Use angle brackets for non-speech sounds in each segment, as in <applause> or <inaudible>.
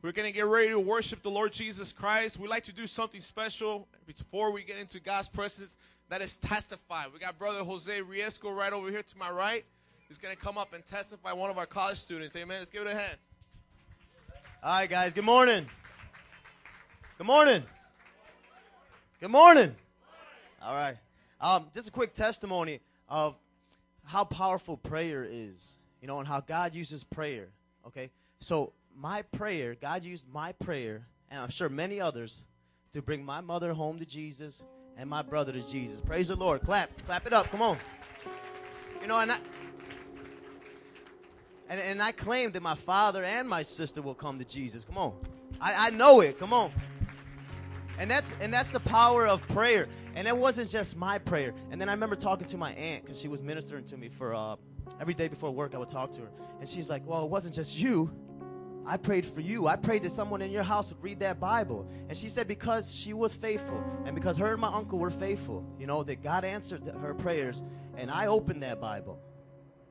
We're going to get ready to worship the Lord Jesus Christ. We like to do something special before we get into God's presence. That is testify. We got Brother Jose Riesco right over here to my right. He's going to come up and testify one of our college students. Amen. Let's give it a hand. All right, guys. Good morning. Good morning. Good morning. All right. Um, just a quick testimony of how powerful prayer is, you know, and how God uses prayer. Okay. So my prayer, God used my prayer, and I'm sure many others, to bring my mother home to Jesus and my brother to Jesus. Praise the Lord. Clap. Clap it up. Come on. You know, and I, and, and I claim that my father and my sister will come to Jesus. Come on. I, I know it. Come on. And that's and that's the power of prayer. And it wasn't just my prayer. And then I remember talking to my aunt because she was ministering to me for uh, every day before work. I would talk to her, and she's like, "Well, it wasn't just you. I prayed for you. I prayed that someone in your house would read that Bible. And she said because she was faithful and because her and my uncle were faithful, you know, that God answered her prayers. And I opened that Bible,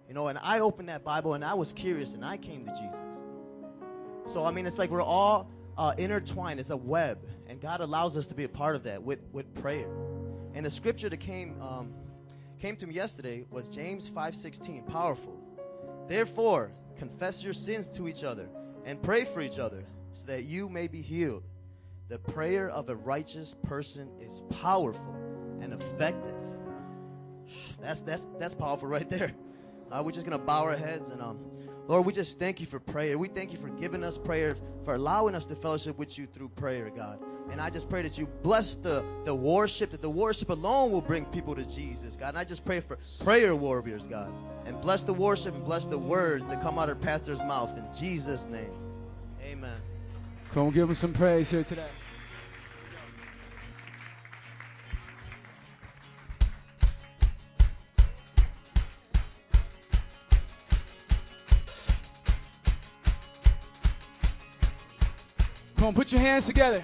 you know, and I opened that Bible and I was curious and I came to Jesus. So, I mean, it's like we're all uh, intertwined. It's a web. And God allows us to be a part of that with, with prayer. And the scripture that came, um, came to me yesterday was James 5.16, powerful. Therefore, confess your sins to each other and pray for each other so that you may be healed. The prayer of a righteous person is powerful and effective. <sighs> That's that's that's powerful right there. Uh, we're just gonna bow our heads and um, Lord, we just thank you for prayer. We thank you for giving us prayer, for allowing us to fellowship with you through prayer, God. And I just pray that you bless the, the worship, that the worship alone will bring people to Jesus, God. And I just pray for prayer warriors, God. And bless the worship and bless the words that come out of pastor's mouth. In Jesus' name, amen. Come give him some praise here today. Come on, put your hands together.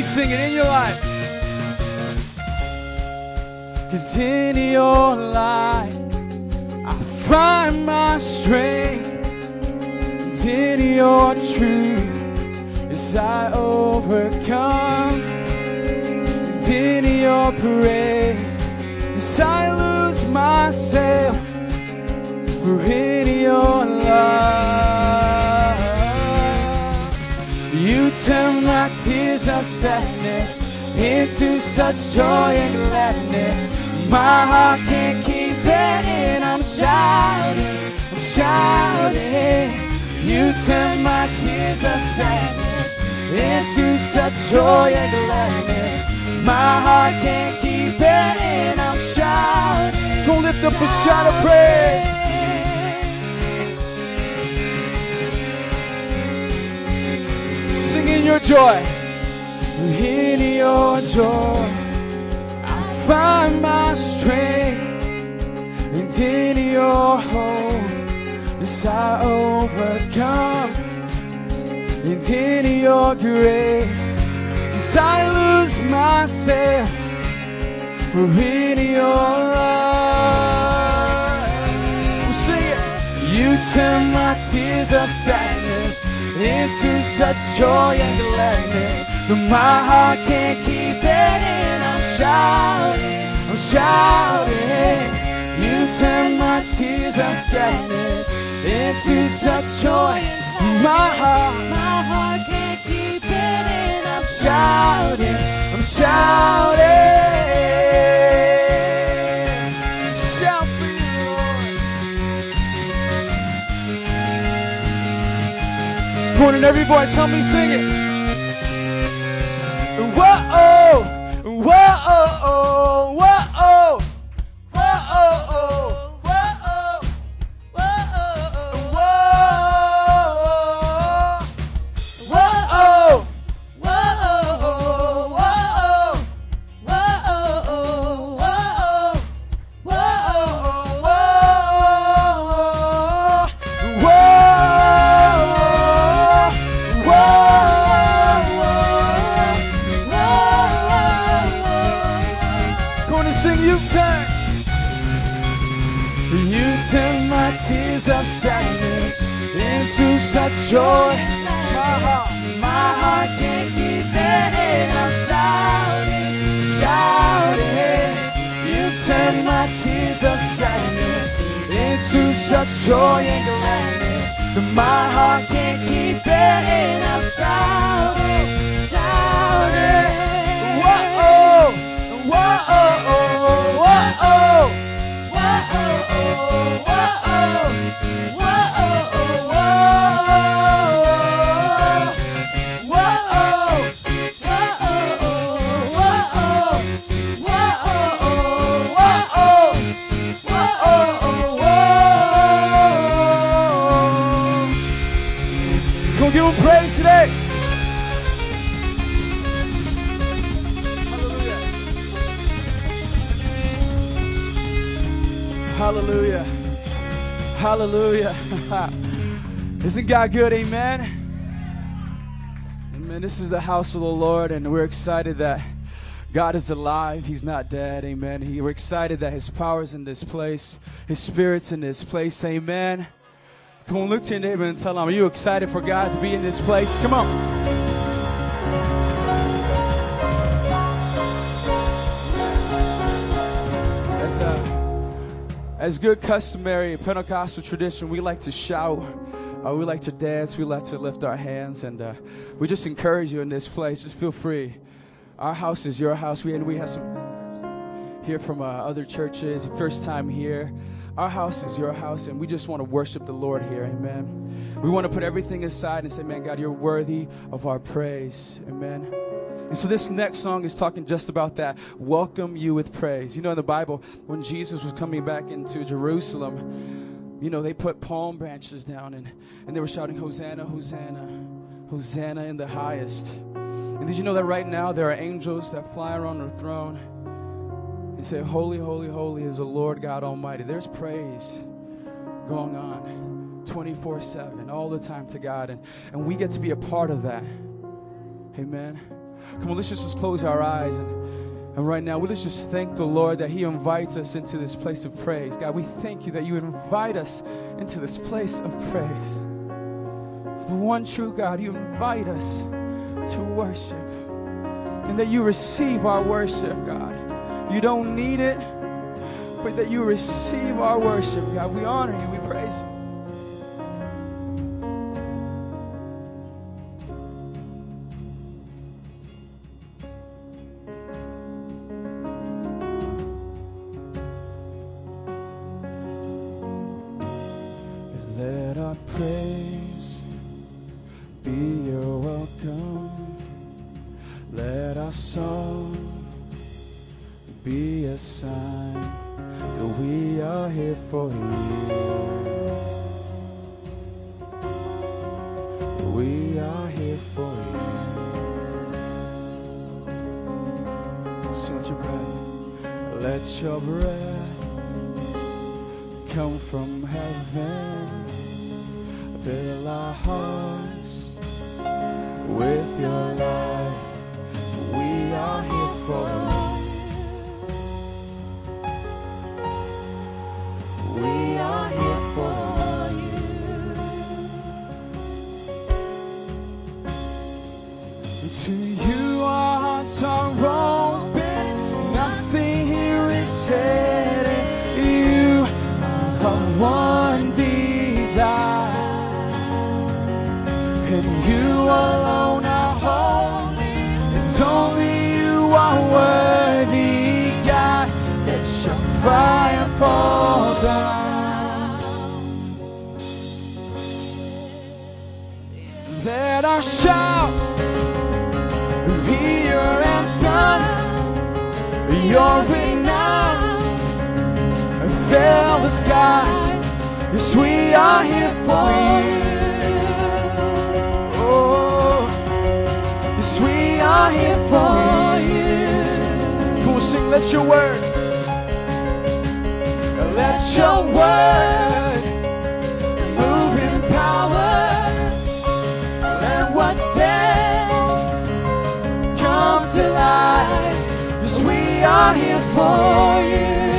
Me sing it in your life. Cause in your light, I find my strength. And in your truth, as I overcome. And in your praise, as I lose myself. For in your love, you turn my tears of sadness into such joy and gladness. My heart can't keep it in. I'm shouting, I'm shouting. You turn my tears of sadness into such joy and gladness. My heart can't keep it in. I'm shouting. Go lift up a shout of praise. Sing in your joy. In your joy, I find my strength. And in your hope, as I overcome. And in your grace, as I lose myself. For in your love, we'll it. You turn my tears of sadness into such joy and gladness that my heart can't keep it in. I'm shouting, I'm shouting. You turn my tears of sadness into such joy. My heart, my heart can't keep it in. I'm shouting, I'm shouting. In every voice, help me sing it. Such joy. My heart, my heart can't keep it in. I'm shouting, shouting. You turn my tears of sadness into such joy and gladness that my heart can't keep it in. I'm shouting. Hallelujah. <laughs> Isn't God good? Amen. Amen. This is the house of the Lord, and we're excited that God is alive. He's not dead. Amen. We're excited that His power is in this place, His Spirit's in this place. Amen. Come on, look to your neighbor and tell him, Are you excited for God to be in this place? Come on. As good customary Pentecostal tradition, we like to shout, uh, we like to dance, we like to lift our hands, and uh, we just encourage you in this place. Just feel free. Our house is your house. We and we have some visitors here from uh, other churches. First time here. Our house is your house, and we just want to worship the Lord here. Amen. We want to put everything aside and say, Man, God, you're worthy of our praise. Amen. And so this next song is talking just about that. Welcome you with praise. You know, in the Bible, when Jesus was coming back into Jerusalem, you know, they put palm branches down and, and they were shouting, Hosanna, Hosanna, Hosanna in the highest. And did you know that right now there are angels that fly around the throne and say, Holy, holy, holy is the Lord God Almighty. There's praise going on 24 7, all the time to God. And, and we get to be a part of that. Amen. Come on, let's just, just close our eyes. And, and right now, let's just thank the Lord that He invites us into this place of praise. God, we thank you that you invite us into this place of praise. The one true God, you invite us to worship. And that you receive our worship, God. You don't need it, but that you receive our worship, God. We honor you, we praise you. We are here for you. Sing let your breath. Let your breath come from heaven. Fill our hearts with your life. Skies. Yes, we are here for you. Oh, yes, we are here for you. Come on, sing, let your word, let your word move in power. Let what's dead come to life. Yes, we are here for you.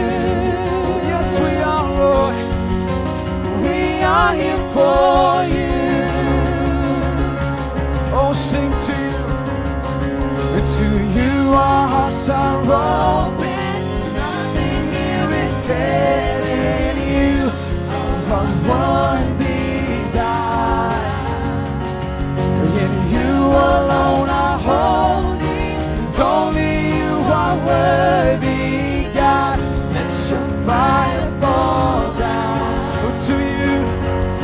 Are here for you. Oh, sing to you. And to you our hearts are open. Nothing here is hidden. You are one desire. In you alone are holy. And only you are worthy, God. Let your fire fall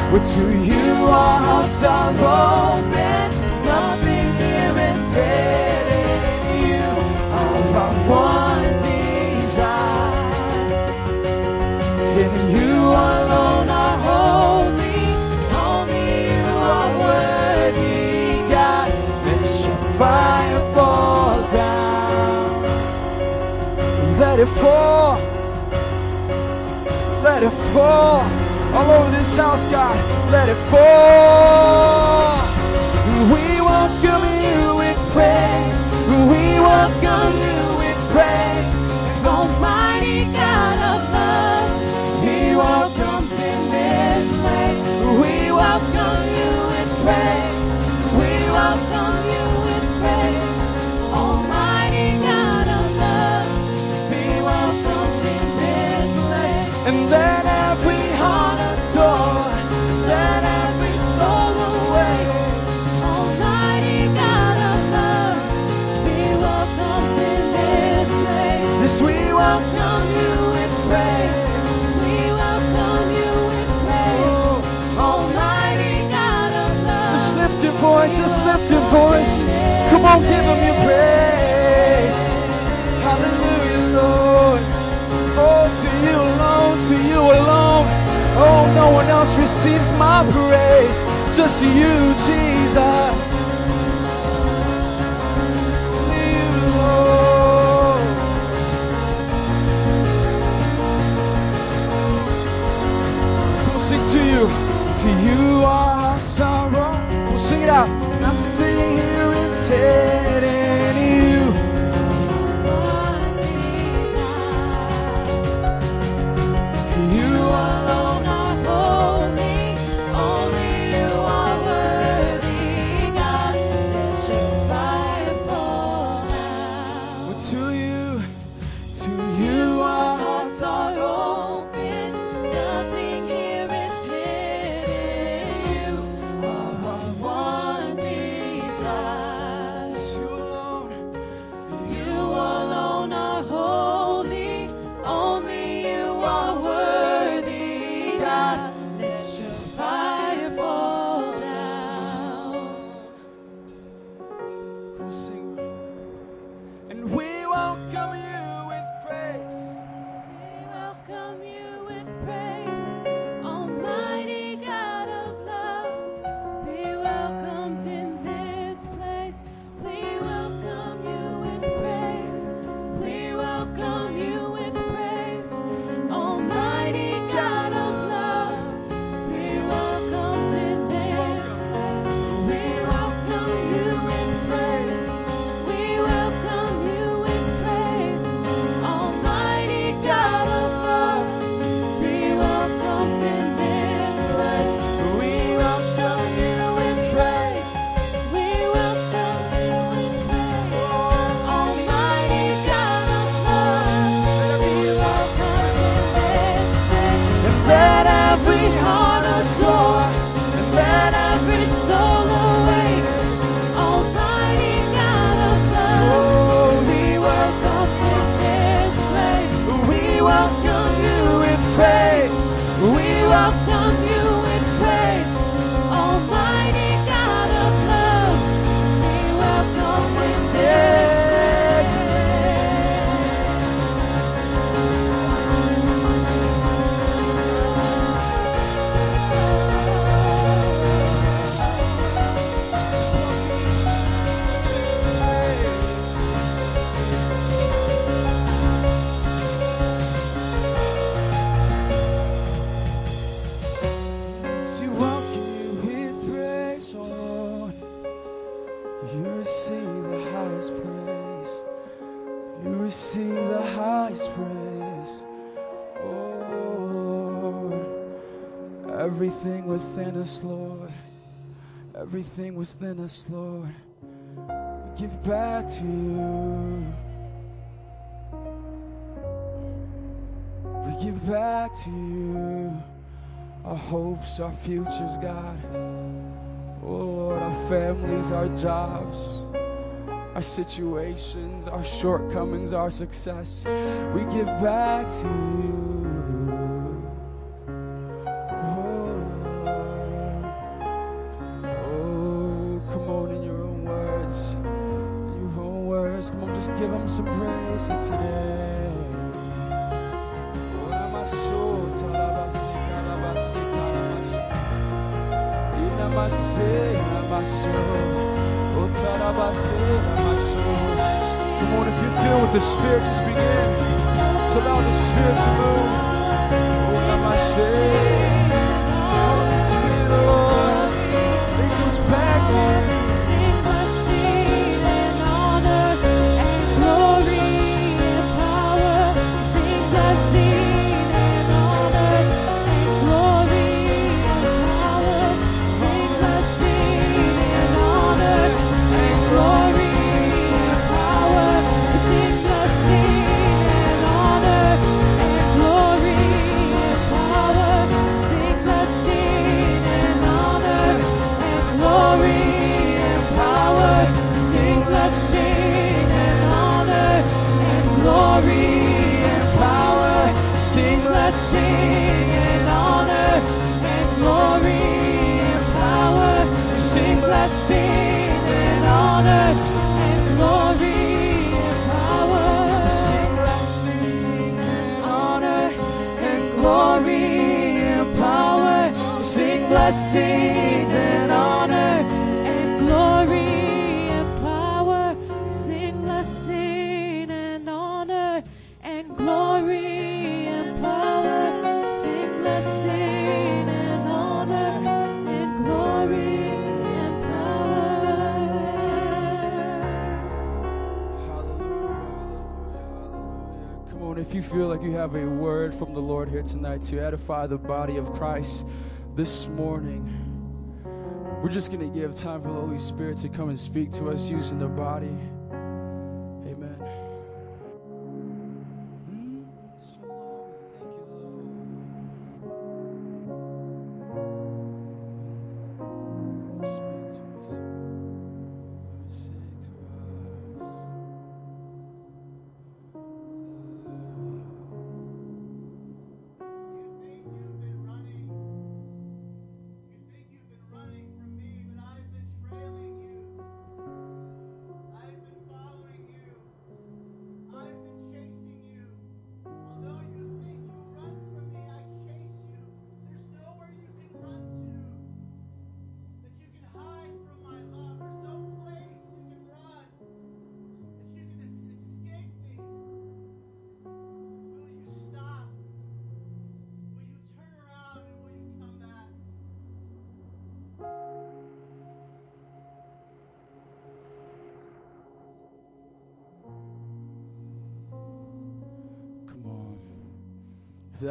oh, to you our hearts are open. Nothing here is hidden. You are our one desire. In you alone are holy. It's only you are worthy, God. Let your fire fall down. Let it fall. Let it fall. All over this house, God. Let it fall. We welcome you with praise. We welcome you with praise. Just lift your voice. Come on, give him your praise. Hallelujah, Lord. Oh, to you alone, to you alone. Oh, no one else receives my praise. Just you, Jesus. Sing to you. To you here Everything within us, Lord. We give back to you. We give back to you our hopes, our futures, God. Oh Lord, our families, our jobs, our situations, our shortcomings, our success. We give back to you. Come if you're filled with the Spirit, just begin to allow the Spirit to move. Oh, namaste. Oh, Holy Spirit, oh. Blessings and honor and glory and power. Sing blessing and honor and glory and power. Sing blessing and honor and glory and power. Hallelujah. Come on, if you feel like you have a word from the Lord here tonight to edify the body of Christ this morning, we're just going to give time for the Holy Spirit to come and speak to us using the body.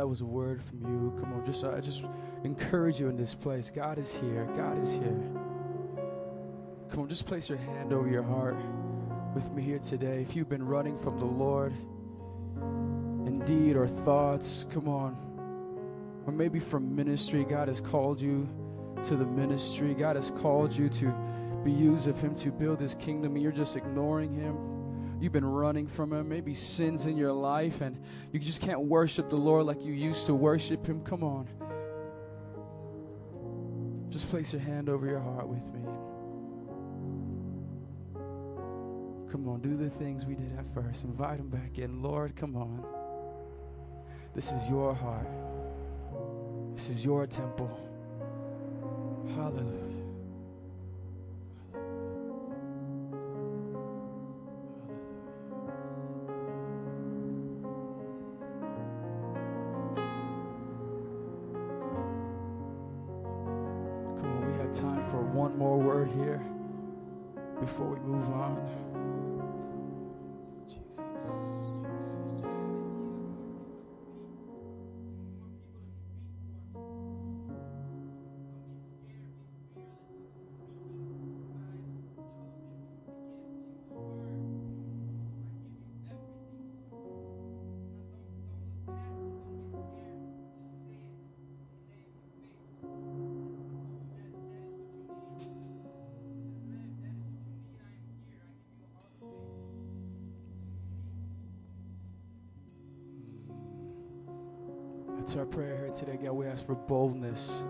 That was a word from you, come on. Just I just encourage you in this place. God is here. God is here. Come on, just place your hand over your heart with me here today. If you've been running from the Lord indeed, or thoughts, come on. Or maybe from ministry, God has called you to the ministry. God has called you to be used of Him to build His kingdom, and you're just ignoring Him. You've been running from Him, maybe sins in your life, and you just can't worship the Lord like you used to worship Him. Come on. Just place your hand over your heart with me. Come on, do the things we did at first. Invite Him back in. Lord, come on. This is your heart, this is your temple. Hallelujah. Ask for boldness.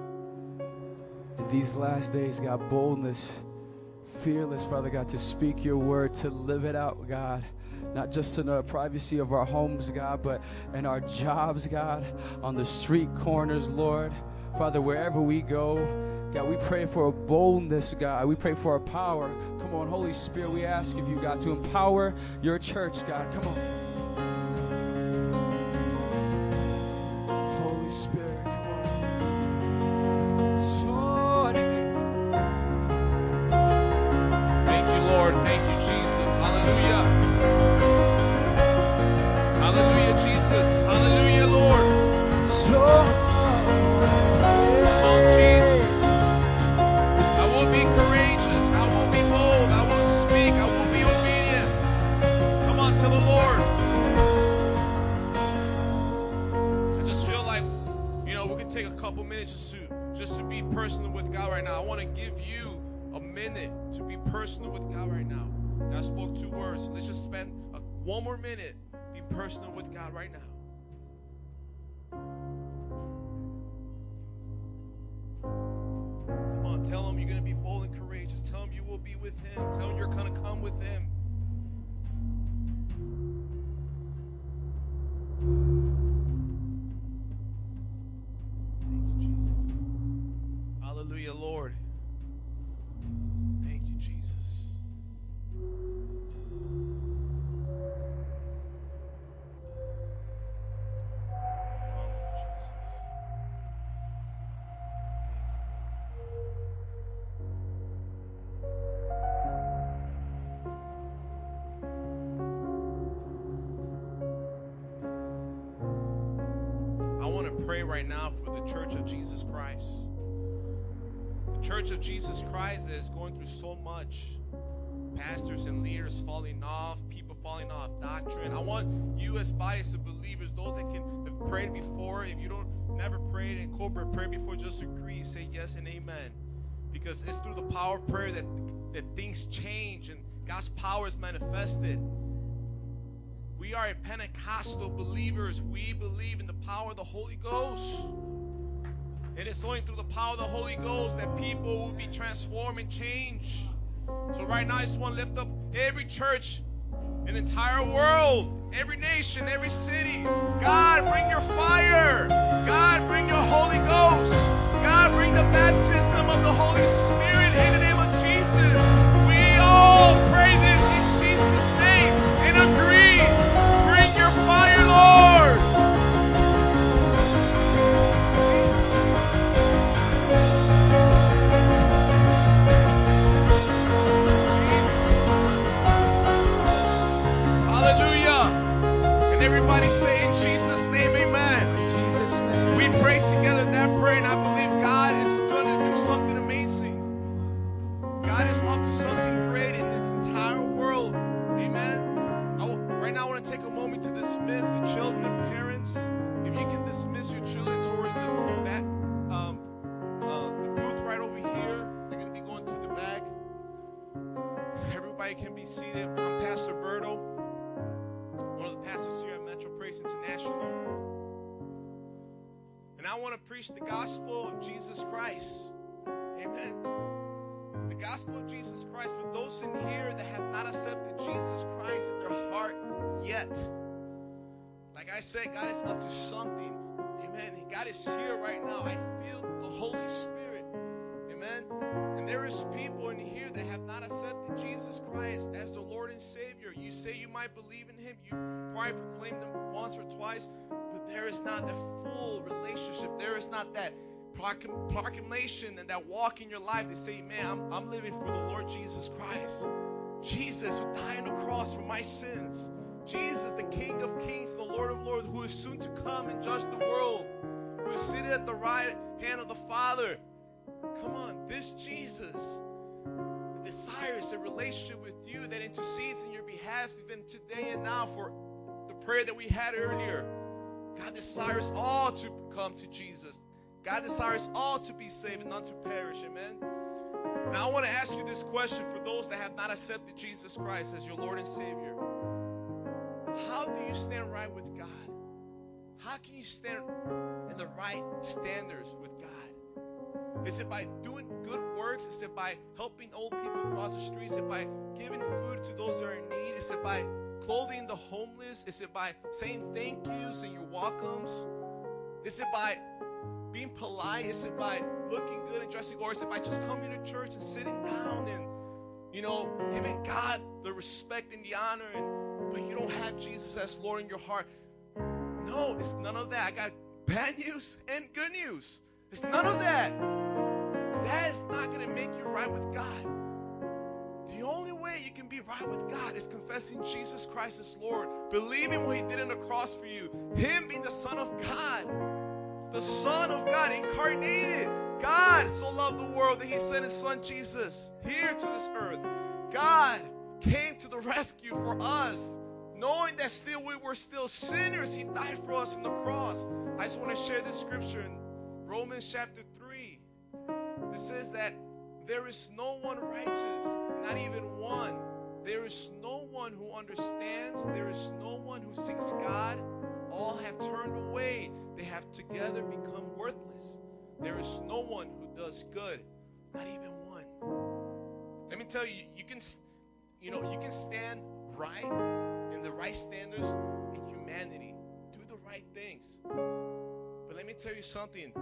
In these last days, God, boldness, fearless, Father God, to speak your word, to live it out, God. Not just in the privacy of our homes, God, but in our jobs, God, on the street corners, Lord. Father, wherever we go, God, we pray for a boldness, God. We pray for a power. Come on, Holy Spirit, we ask of you, God, to empower your church, God. Come on. God right now. Come on, tell him you're going to be bold and courageous. Tell him you will be with him. Tell him you're going to come with him. Right now for the Church of Jesus Christ. The Church of Jesus Christ that is going through so much. Pastors and leaders falling off, people falling off doctrine. I want you as bodies of believers, those that can have prayed before, if you don't never prayed in corporate prayer before, just agree, say yes and amen. Because it's through the power of prayer that, that things change and God's power is manifested. We are a Pentecostal believers. We believe in the power of the Holy Ghost. And It is only through the power of the Holy Ghost that people will be transformed and changed. So right now, I just want to lift up every church in the entire world, every nation, every city. God, bring your fire. God, bring your Holy Ghost. God, bring the baptism of the Holy Spirit in the name of Jesus. We all everybody say preach the gospel of Jesus Christ. Amen. The gospel of Jesus Christ for those in here that have not accepted Jesus Christ in their heart yet. Like I said, God is up to something. Amen. God is here right now. I feel the Holy Spirit. Amen. There is people in here that have not accepted Jesus Christ as the Lord and Savior. You say you might believe in Him. You probably proclaimed Him once or twice, but there is not that full relationship. There is not that proclamation and that walk in your life to say, man, I'm, I'm living for the Lord Jesus Christ. Jesus who died on the cross for my sins. Jesus, the King of kings and the Lord of lords, who is soon to come and judge the world, who is seated at the right hand of the Father. Come on, this Jesus that desires a relationship with you, that intercedes in your behalf, even today and now, for the prayer that we had earlier. God desires all to come to Jesus. God desires all to be saved and not to perish. Amen. Now, I want to ask you this question for those that have not accepted Jesus Christ as your Lord and Savior. How do you stand right with God? How can you stand in in the right standards with God? Is it by doing good works? Is it by helping old people cross the street? Is it by giving food to those that are in need? Is it by clothing the homeless? Is it by saying thank yous and your welcomes? Is it by being polite? Is it by looking good and dressing? Or is it by just coming to church and sitting down and, you know, giving God the respect and the honor and but you don't have Jesus as Lord in your heart? No, it's none of that. I got bad <laughs> news and good news. It's none of that. That is not going to make you right with God. The only way you can be right with God is confessing Jesus Christ as Lord, believing what He did on the cross for you, Him being the Son of God, the Son of God, incarnated. God so loved the world that He sent His Son Jesus here to this earth. God came to the rescue for us, knowing that still we were still sinners. He died for us on the cross. I just want to share this scripture in Romans chapter 3. It says that there is no one righteous, not even one. There is no one who understands. There is no one who seeks God. All have turned away. They have together become worthless. There is no one who does good, not even one. Let me tell you, you can, you know, you can stand right in the right standards in humanity, do the right things. But let me tell you something.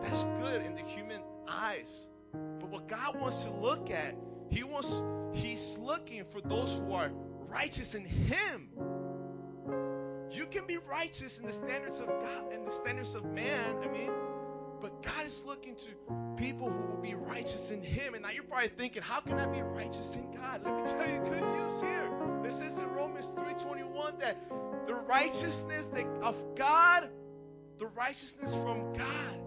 That's good in the human eyes. But what God wants to look at, He wants He's looking for those who are righteous in Him. You can be righteous in the standards of God and the standards of man. I mean, but God is looking to people who will be righteous in Him. And now you're probably thinking, how can I be righteous in God? Let me tell you good news here. It says in Romans 3:21 that the righteousness of God, the righteousness from God,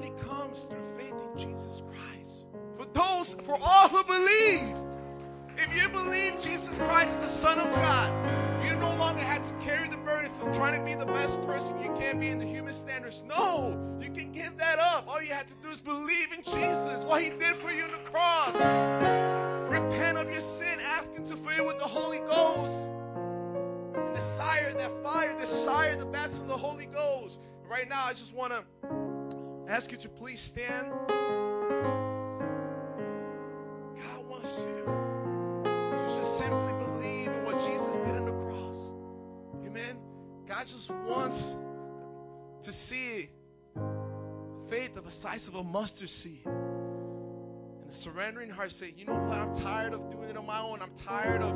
only comes through faith in Jesus Christ. For those, for all who believe. If you believe Jesus Christ, the Son of God, you no longer have to carry the burdens of trying to be the best person you can be in the human standards. No, you can give that up. All you have to do is believe in Jesus, what He did for you on the cross. Repent of your sin, ask Him to fill you with the Holy Ghost. And desire that fire, desire the baptism of the Holy Ghost. Right now, I just want to ask you to please stand. God wants you to just simply believe in what Jesus did on the cross. Amen. God just wants to see faith of the size of a mustard seed. And the surrendering heart say, you know what? I'm tired of doing it on my own. I'm tired of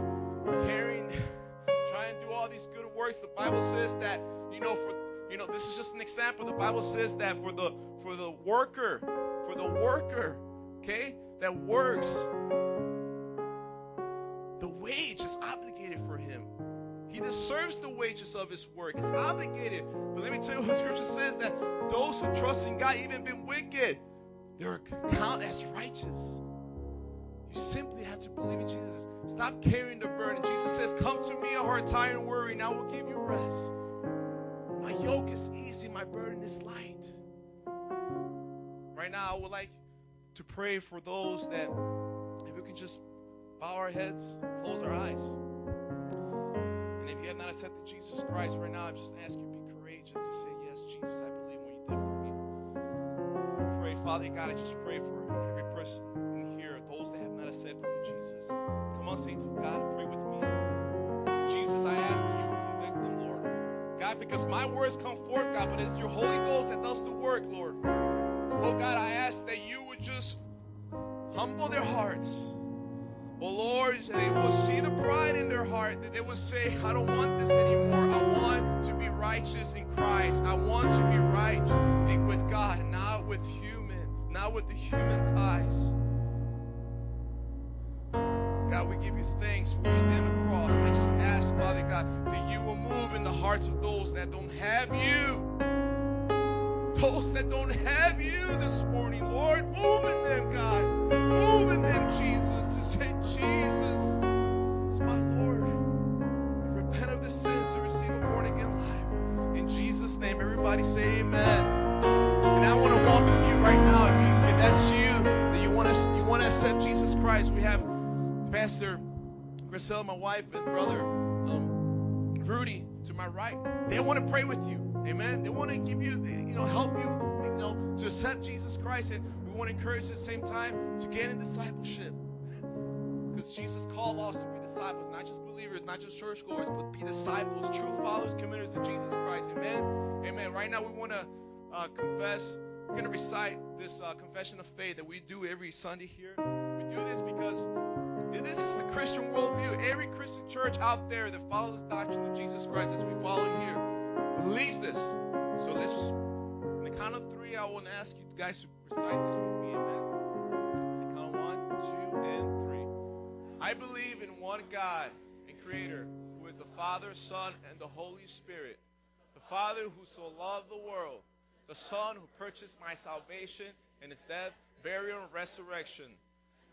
carrying, <laughs> trying to do all these good works. The Bible says that, you know, for you know, this is just an example. The Bible says that for the for the worker, for the worker, okay, that works, the wage is obligated for him. He deserves the wages of his work. It's obligated. But let me tell you what scripture says that those who trust in God, even been wicked, they're counted as righteous. You simply have to believe in Jesus. Stop carrying the burden. Jesus says, Come to me, a who are tired and weary, and I will give you rest. My yoke is easy, my burden is light. Right now, I would like to pray for those that, if we could just bow our heads, close our eyes. And if you have not accepted Jesus Christ right now, I'm just asking you to be courageous to say, Yes, Jesus, I believe what you did for me. I pray, Father God, I just pray for every person in here, those that have not accepted you, Jesus. Come on, saints of God, and pray with me. God, because my words come forth, God, but it's your Holy Ghost that does the work, Lord. Oh, God, I ask that you would just humble their hearts. Oh, Lord, they will see the pride in their heart, that they will say, I don't want this anymore. I want to be righteous in Christ. I want to be right with God, not with human, not with the human's eyes. God, we give you thanks for you did the cross. I just ask, Father God, that you will move the hearts of those that don't have you. Those that don't have you this morning, Lord, move in them, God. Move in them, Jesus, to say, Jesus is my Lord. And repent of the sins to receive a born again life. In Jesus' name, everybody say amen. And I want to welcome you right now. If, you, if that's you, that you want to you want to accept Jesus Christ, we have Pastor Grisel, my wife, and brother um, Rudy to my right. They want to pray with you. Amen. They want to give you, you know, help you, you know, to accept Jesus Christ. And we want to encourage you at the same time to get in discipleship. Because Jesus called us to be disciples, not just believers, not just churchgoers, but be disciples, true followers, committers of Jesus Christ. Amen. Amen. Right now, we want to uh, confess. We're going to recite this uh, confession of faith that we do every Sunday here. We do this because this is the Christian worldview. Every Christian church out there that follows the doctrine of Jesus Christ, as we follow here, believes this. So let's just, the count of three, I want to ask you guys to recite this with me. Amen. On the count of one, two, and three. I believe in one God and Creator, who is the Father, Son, and the Holy Spirit. The Father who so loved the world, the Son who purchased my salvation in his death, burial, and resurrection,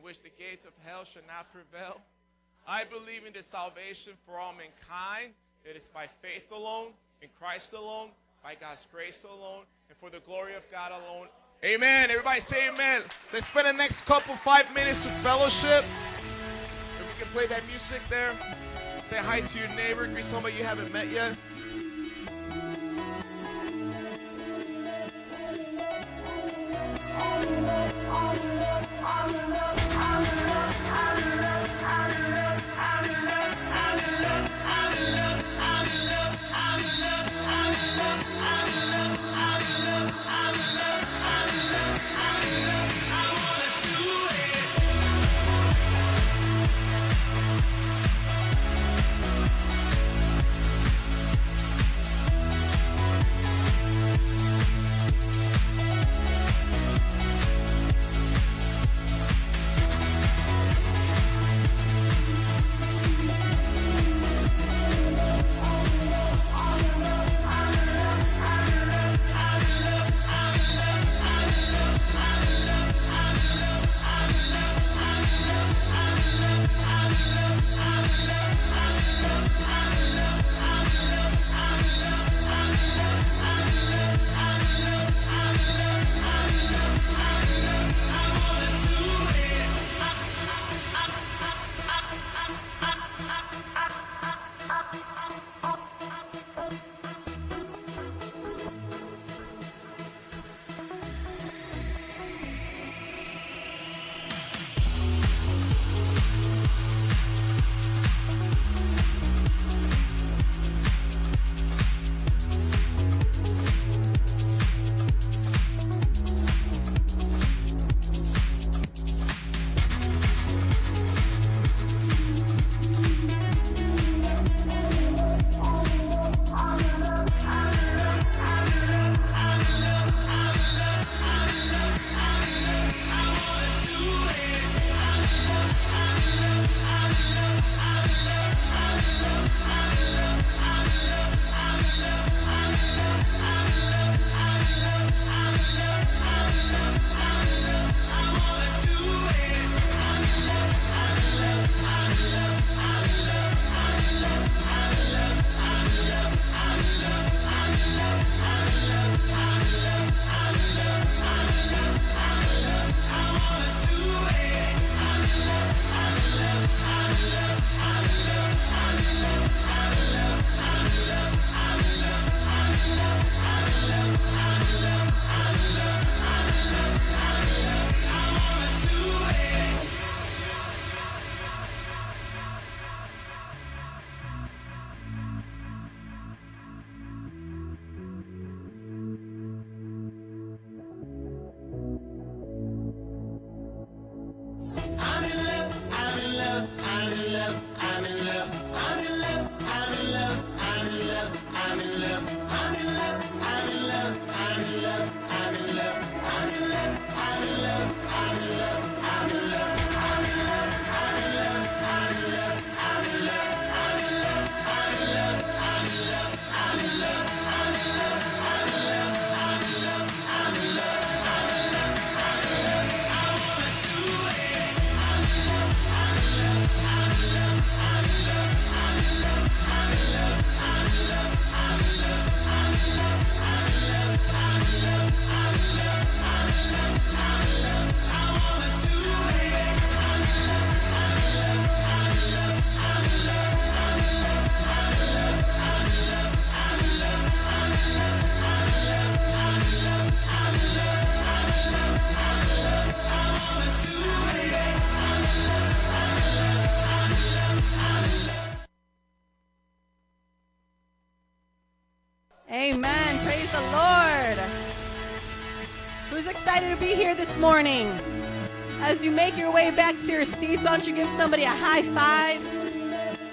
in which the gates of hell shall not prevail. I believe in the salvation for all mankind. It is by faith alone, in Christ alone, by God's grace alone, and for the glory of God alone. Amen. Everybody say amen. Let's spend the next couple five minutes with fellowship. If we can play that music there. Say hi to your neighbor, greet somebody you haven't met yet. Back to your seats, why don't you give somebody a high five?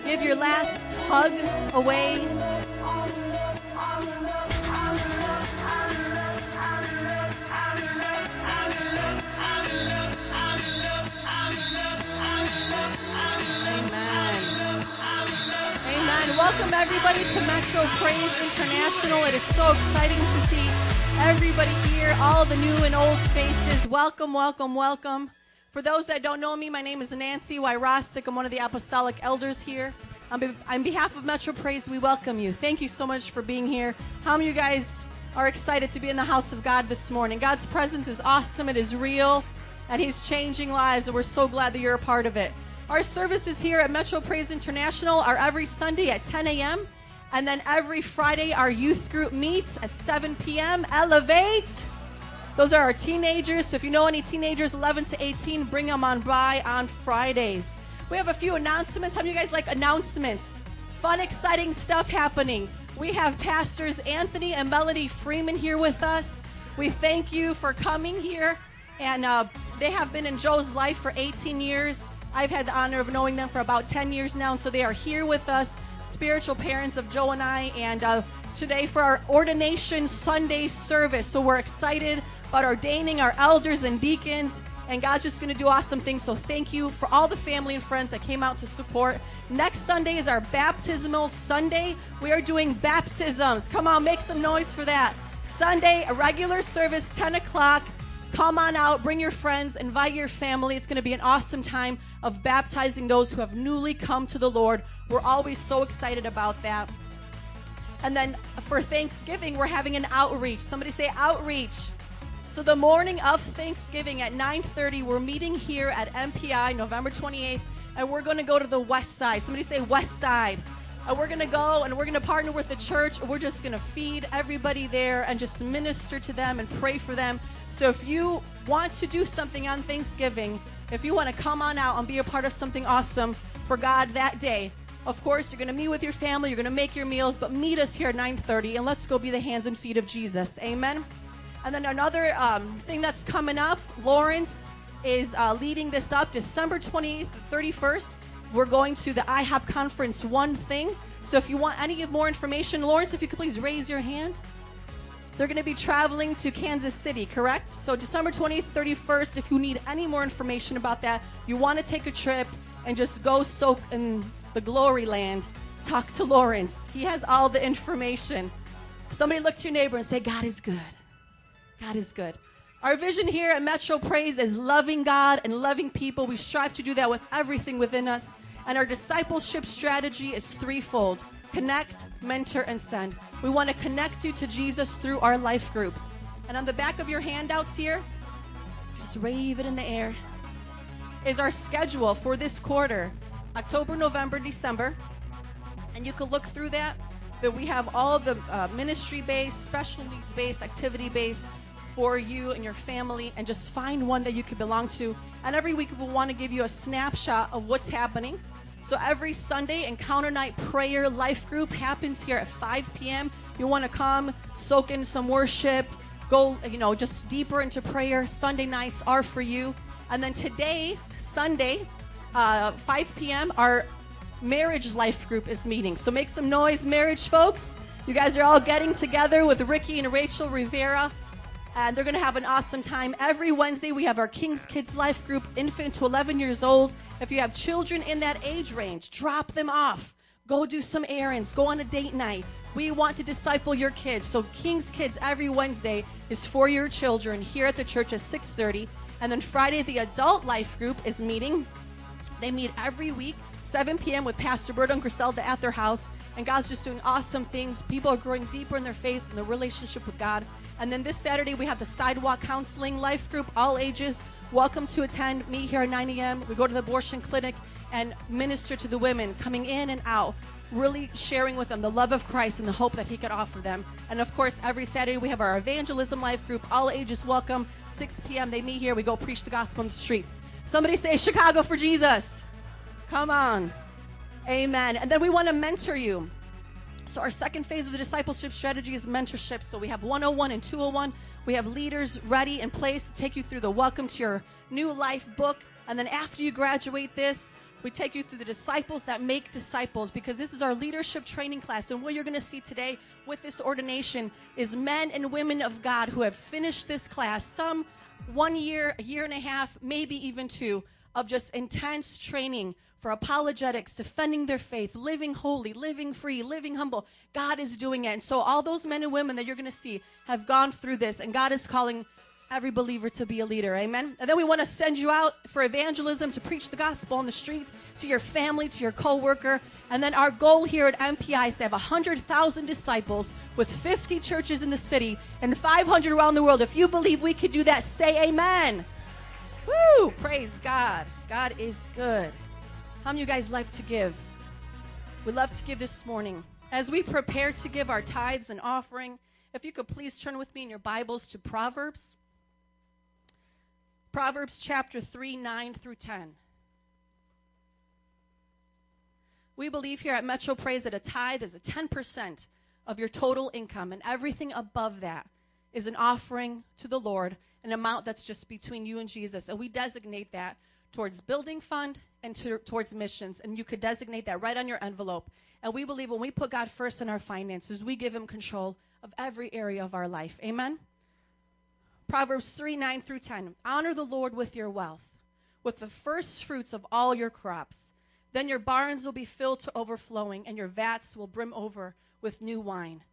Give your last hug away. Welcome everybody to Metro Praise International. It is so exciting to see everybody here, all the new and old faces. Welcome, welcome, welcome. For those that don't know me, my name is Nancy Wyrostic. I'm one of the apostolic elders here. On, be- on behalf of Metro Praise, we welcome you. Thank you so much for being here. How many of you guys are excited to be in the house of God this morning? God's presence is awesome, it is real, and He's changing lives, and we're so glad that you're a part of it. Our services here at Metro Praise International are every Sunday at 10 a.m. And then every Friday, our youth group meets at 7 p.m. Elevate. Those are our teenagers. So if you know any teenagers 11 to 18, bring them on by on Fridays. We have a few announcements. How do you guys like announcements? Fun, exciting stuff happening. We have pastors Anthony and Melody Freeman here with us. We thank you for coming here. And uh, they have been in Joe's life for 18 years. I've had the honor of knowing them for about 10 years now. And so they are here with us, spiritual parents of Joe and I. And uh, today for our ordination Sunday service. So we're excited about ordaining our elders and deacons. And God's just going to do awesome things. So thank you for all the family and friends that came out to support. Next Sunday is our baptismal Sunday. We are doing baptisms. Come on, make some noise for that. Sunday, a regular service, 10 o'clock. Come on out, bring your friends, invite your family. It's going to be an awesome time of baptizing those who have newly come to the Lord. We're always so excited about that. And then for Thanksgiving, we're having an outreach. Somebody say outreach. So the morning of Thanksgiving at 9:30, we're meeting here at MPI November 28th, and we're going to go to the west side. Somebody say west side. And we're going to go and we're going to partner with the church. We're just going to feed everybody there and just minister to them and pray for them. So if you want to do something on Thanksgiving, if you want to come on out and be a part of something awesome for God that day, of course, you're going to meet with your family, you're going to make your meals, but meet us here at 9:30 and let's go be the hands and feet of Jesus. Amen. And then another um, thing that's coming up, Lawrence is uh, leading this up December 28th, 31st. We're going to the IHOP conference, One Thing. So if you want any more information, Lawrence, if you could please raise your hand. They're going to be traveling to Kansas City, correct? So December 20th, 31st, if you need any more information about that, you want to take a trip and just go soak in the glory land, talk to Lawrence. He has all the information. Somebody look to your neighbor and say, God is good. God is good. Our vision here at Metro Praise is loving God and loving people. We strive to do that with everything within us. And our discipleship strategy is threefold connect, mentor, and send. We want to connect you to Jesus through our life groups. And on the back of your handouts here, just wave it in the air, is our schedule for this quarter October, November, December. And you can look through that. But we have all the uh, ministry based, special needs based, activity based for you and your family, and just find one that you could belong to. And every week we want to give you a snapshot of what's happening. So every Sunday, Encounter Night Prayer Life Group happens here at 5 p.m. You want to come, soak in some worship, go, you know, just deeper into prayer. Sunday nights are for you. And then today, Sunday, uh, 5 p.m., our marriage life group is meeting. So make some noise, marriage folks. You guys are all getting together with Ricky and Rachel Rivera, and they're going to have an awesome time. Every Wednesday, we have our King's Kids Life group, infant to 11 years old. If you have children in that age range, drop them off. Go do some errands. Go on a date night. We want to disciple your kids. So King's Kids every Wednesday is for your children here at the church at 6:30. And then Friday, the adult life group is meeting. They meet every week, 7 p.m. with Pastor Berta and Griselda at their house. And God's just doing awesome things. People are growing deeper in their faith and their relationship with God. And then this Saturday, we have the Sidewalk Counseling Life Group, all ages. Welcome to attend. Meet here at 9 a.m. We go to the abortion clinic and minister to the women coming in and out, really sharing with them the love of Christ and the hope that He could offer them. And of course, every Saturday, we have our Evangelism Life Group, all ages welcome. 6 p.m. They meet here. We go preach the gospel on the streets. Somebody say, Chicago for Jesus. Come on. Amen. And then we want to mentor you. So our second phase of the discipleship strategy is mentorship. So we have 101 and 201. We have leaders ready in place to take you through the Welcome to Your New Life book. And then after you graduate this, we take you through the disciples that make disciples because this is our leadership training class. And what you're going to see today with this ordination is men and women of God who have finished this class, some one year, a year and a half, maybe even two, of just intense training for apologetics, defending their faith, living holy, living free, living humble. God is doing it. And so all those men and women that you're going to see have gone through this, and God is calling every believer to be a leader. Amen. And then we want to send you out for evangelism to preach the gospel on the streets to your family, to your coworker. And then our goal here at MPI is to have 100,000 disciples with 50 churches in the city and 500 around the world. If you believe we could do that, say amen. Woo! Praise God. God is good. How many you guys love to give? We love to give this morning. As we prepare to give our tithes and offering, if you could please turn with me in your Bibles to Proverbs. Proverbs chapter 3, 9 through 10. We believe here at Metro Praise that a tithe is a 10% of your total income, and everything above that is an offering to the Lord, an amount that's just between you and Jesus. And we designate that towards building fund and to, towards missions. And you could designate that right on your envelope. And we believe when we put God first in our finances, we give him control of every area of our life. Amen? Proverbs 3 9 through 10. Honor the Lord with your wealth, with the first fruits of all your crops. Then your barns will be filled to overflowing, and your vats will brim over with new wine.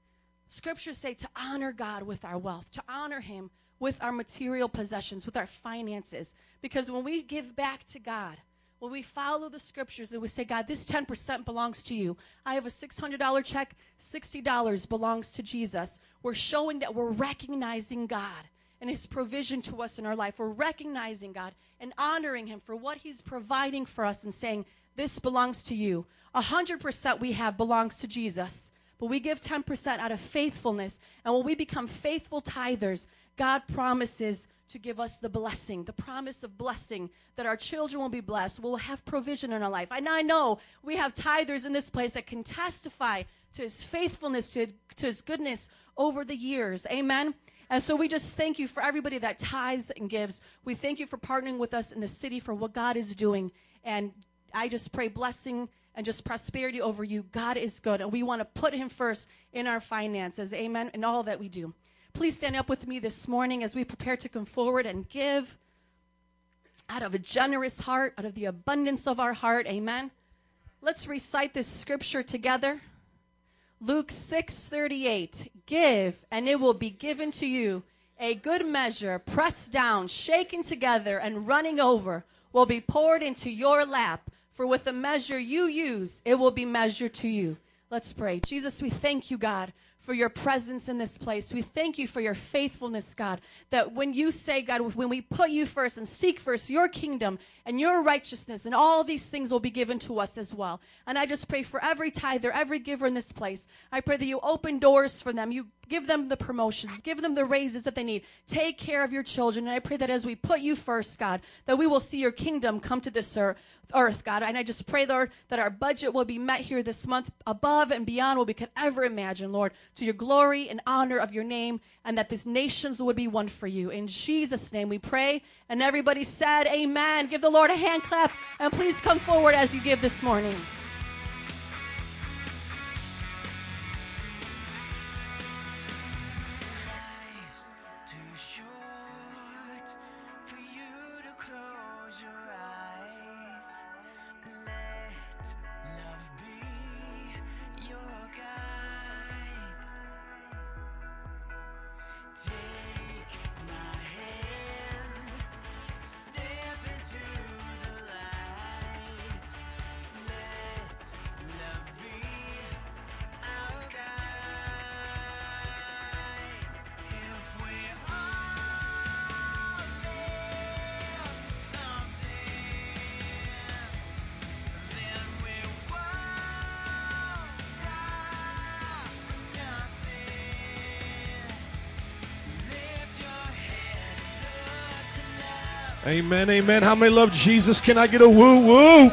Scriptures say to honor God with our wealth, to honor Him with our material possessions, with our finances. Because when we give back to God, when we follow the scriptures and we say, God, this 10% belongs to you. I have a $600 check, $60 belongs to Jesus. We're showing that we're recognizing God and his provision to us in our life. We're recognizing God and honoring him for what he's providing for us and saying, this belongs to you. A hundred percent we have belongs to Jesus. But we give 10% out of faithfulness. And when we become faithful tithers, God promises to give us the blessing, the promise of blessing that our children will be blessed. We'll have provision in our life. And I know we have tithers in this place that can testify to his faithfulness, to, to his goodness over the years. Amen. And so we just thank you for everybody that tithes and gives. We thank you for partnering with us in the city for what God is doing. And I just pray blessing and just prosperity over you. God is good, and we want to put Him first in our finances. Amen. In all that we do. Please stand up with me this morning as we prepare to come forward and give out of a generous heart, out of the abundance of our heart. Amen. Let's recite this scripture together. Luke 6:38 Give and it will be given to you a good measure pressed down shaken together and running over will be poured into your lap for with the measure you use it will be measured to you. Let's pray. Jesus, we thank you, God, for your presence in this place. We thank you for your faithfulness, God, that when you say, God, when we put you first and seek first your kingdom and your righteousness, and all these things will be given to us as well. And I just pray for every tither, every giver in this place. I pray that you open doors for them. You give them the promotions, give them the raises that they need. Take care of your children. And I pray that as we put you first, God, that we will see your kingdom come to this earth, God. And I just pray, Lord, that our budget will be met here this month above and beyond what we could ever imagine, Lord, to your glory and honor of your name, and that these nations would be one for you. In Jesus' name we pray. And everybody said, Amen. Give the Lord a hand clap, and please come forward as you give this morning. Amen, amen. How many love Jesus? Can I get a woo woo?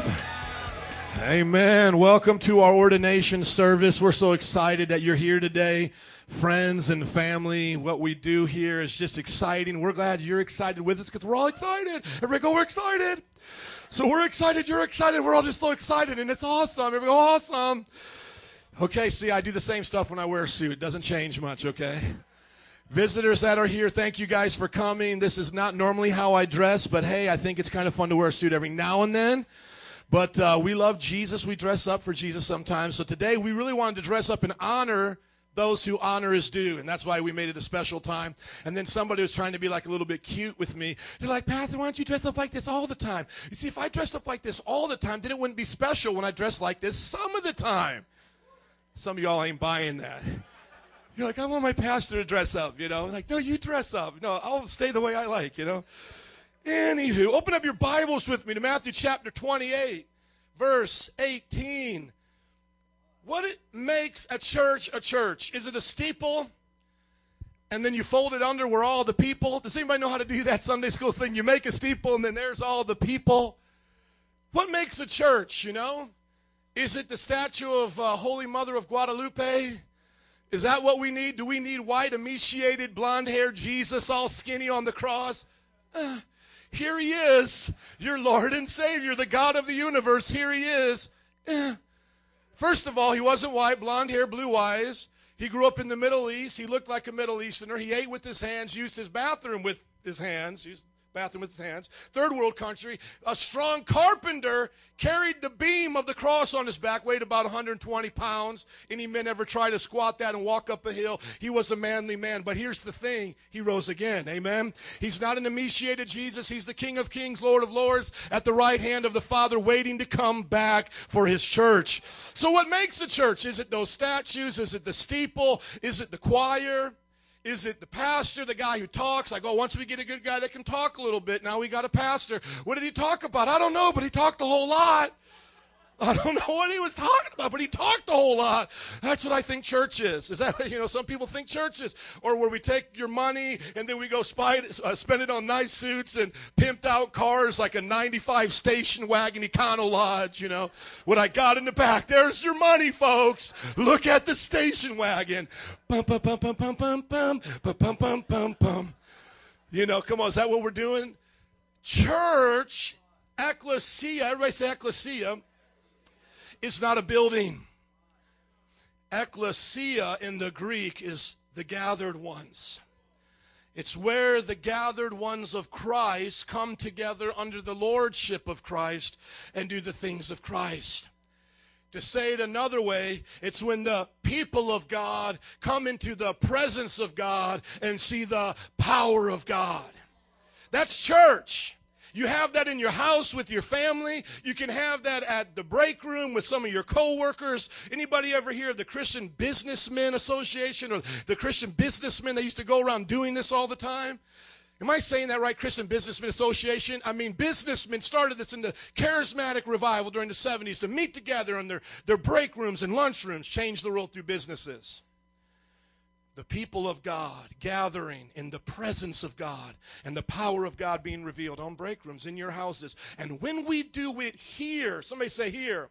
Amen. Welcome to our ordination service. We're so excited that you're here today. Friends and family, what we do here is just exciting. We're glad you're excited with us because we're all excited. Everybody go, we're excited. So we're excited, you're excited. We're all just so excited, and it's awesome. Everybody go, awesome. Okay, see, I do the same stuff when I wear a suit. It doesn't change much, okay? Visitors that are here, thank you guys for coming. This is not normally how I dress, but hey, I think it's kind of fun to wear a suit every now and then. But uh, we love Jesus. We dress up for Jesus sometimes. So today we really wanted to dress up and honor those who honor is due. And that's why we made it a special time. And then somebody was trying to be like a little bit cute with me. They're like, Pastor, why don't you dress up like this all the time? You see, if I dressed up like this all the time, then it wouldn't be special when I dress like this some of the time. Some of y'all ain't buying that. You're like, I want my pastor to dress up, you know? Like, no, you dress up. No, I'll stay the way I like, you know? Anywho, open up your Bibles with me to Matthew chapter 28, verse 18. What it makes a church a church? Is it a steeple? And then you fold it under where all the people. Does anybody know how to do that Sunday school thing? You make a steeple and then there's all the people. What makes a church, you know? Is it the statue of uh, Holy Mother of Guadalupe? Is that what we need? Do we need white, emaciated, blonde haired Jesus all skinny on the cross? Uh, here he is, your Lord and Savior, the God of the universe. Here he is. Eh. First of all, he wasn't white, blonde hair, blue eyes. He grew up in the Middle East. He looked like a Middle Easterner. He ate with his hands, used his bathroom with his hands, used bathroom with his hands. Third world country. A strong carpenter carried the beam of the cross on his back, weighed about 120 pounds. Any men ever try to squat that and walk up a hill? He was a manly man. But here's the thing he rose again. Amen. He's not an emaciated Jesus. He's the King of Kings, Lord of Lords, at the right hand of the Father, waiting to come back for his church. So, what makes a church? Is it those statues? Is it the steeple? Is it the choir? Is it the pastor, the guy who talks? I go, once we get a good guy that can talk a little bit, now we got a pastor. What did he talk about? I don't know, but he talked a whole lot. I don't know what he was talking about, but he talked a whole lot. That's what I think church is. Is that, you know, some people think church is, or where we take your money and then we go spy, uh, spend it on nice suits and pimped out cars like a 95 station wagon Econo Lodge, you know. What I got in the back, there's your money, folks. Look at the station wagon. Bum, bum, bum, bum, bum, bum, bum, bum, bum, bum, bum. You know, come on, is that what we're doing? Church, ecclesia, everybody say ecclesia is not a building. Ecclesia in the Greek is the gathered ones. It's where the gathered ones of Christ come together under the lordship of Christ and do the things of Christ. To say it another way, it's when the people of God come into the presence of God and see the power of God. That's church. You have that in your house with your family. You can have that at the break room with some of your coworkers. Anybody ever hear of the Christian Businessmen Association or the Christian businessmen that used to go around doing this all the time? Am I saying that right? Christian Businessmen Association? I mean, businessmen started this in the charismatic revival during the 70s to meet together in their, their break rooms and lunch rooms, change the world through businesses the people of God gathering in the presence of God and the power of God being revealed on break rooms in your houses. And when we do it here, somebody say here.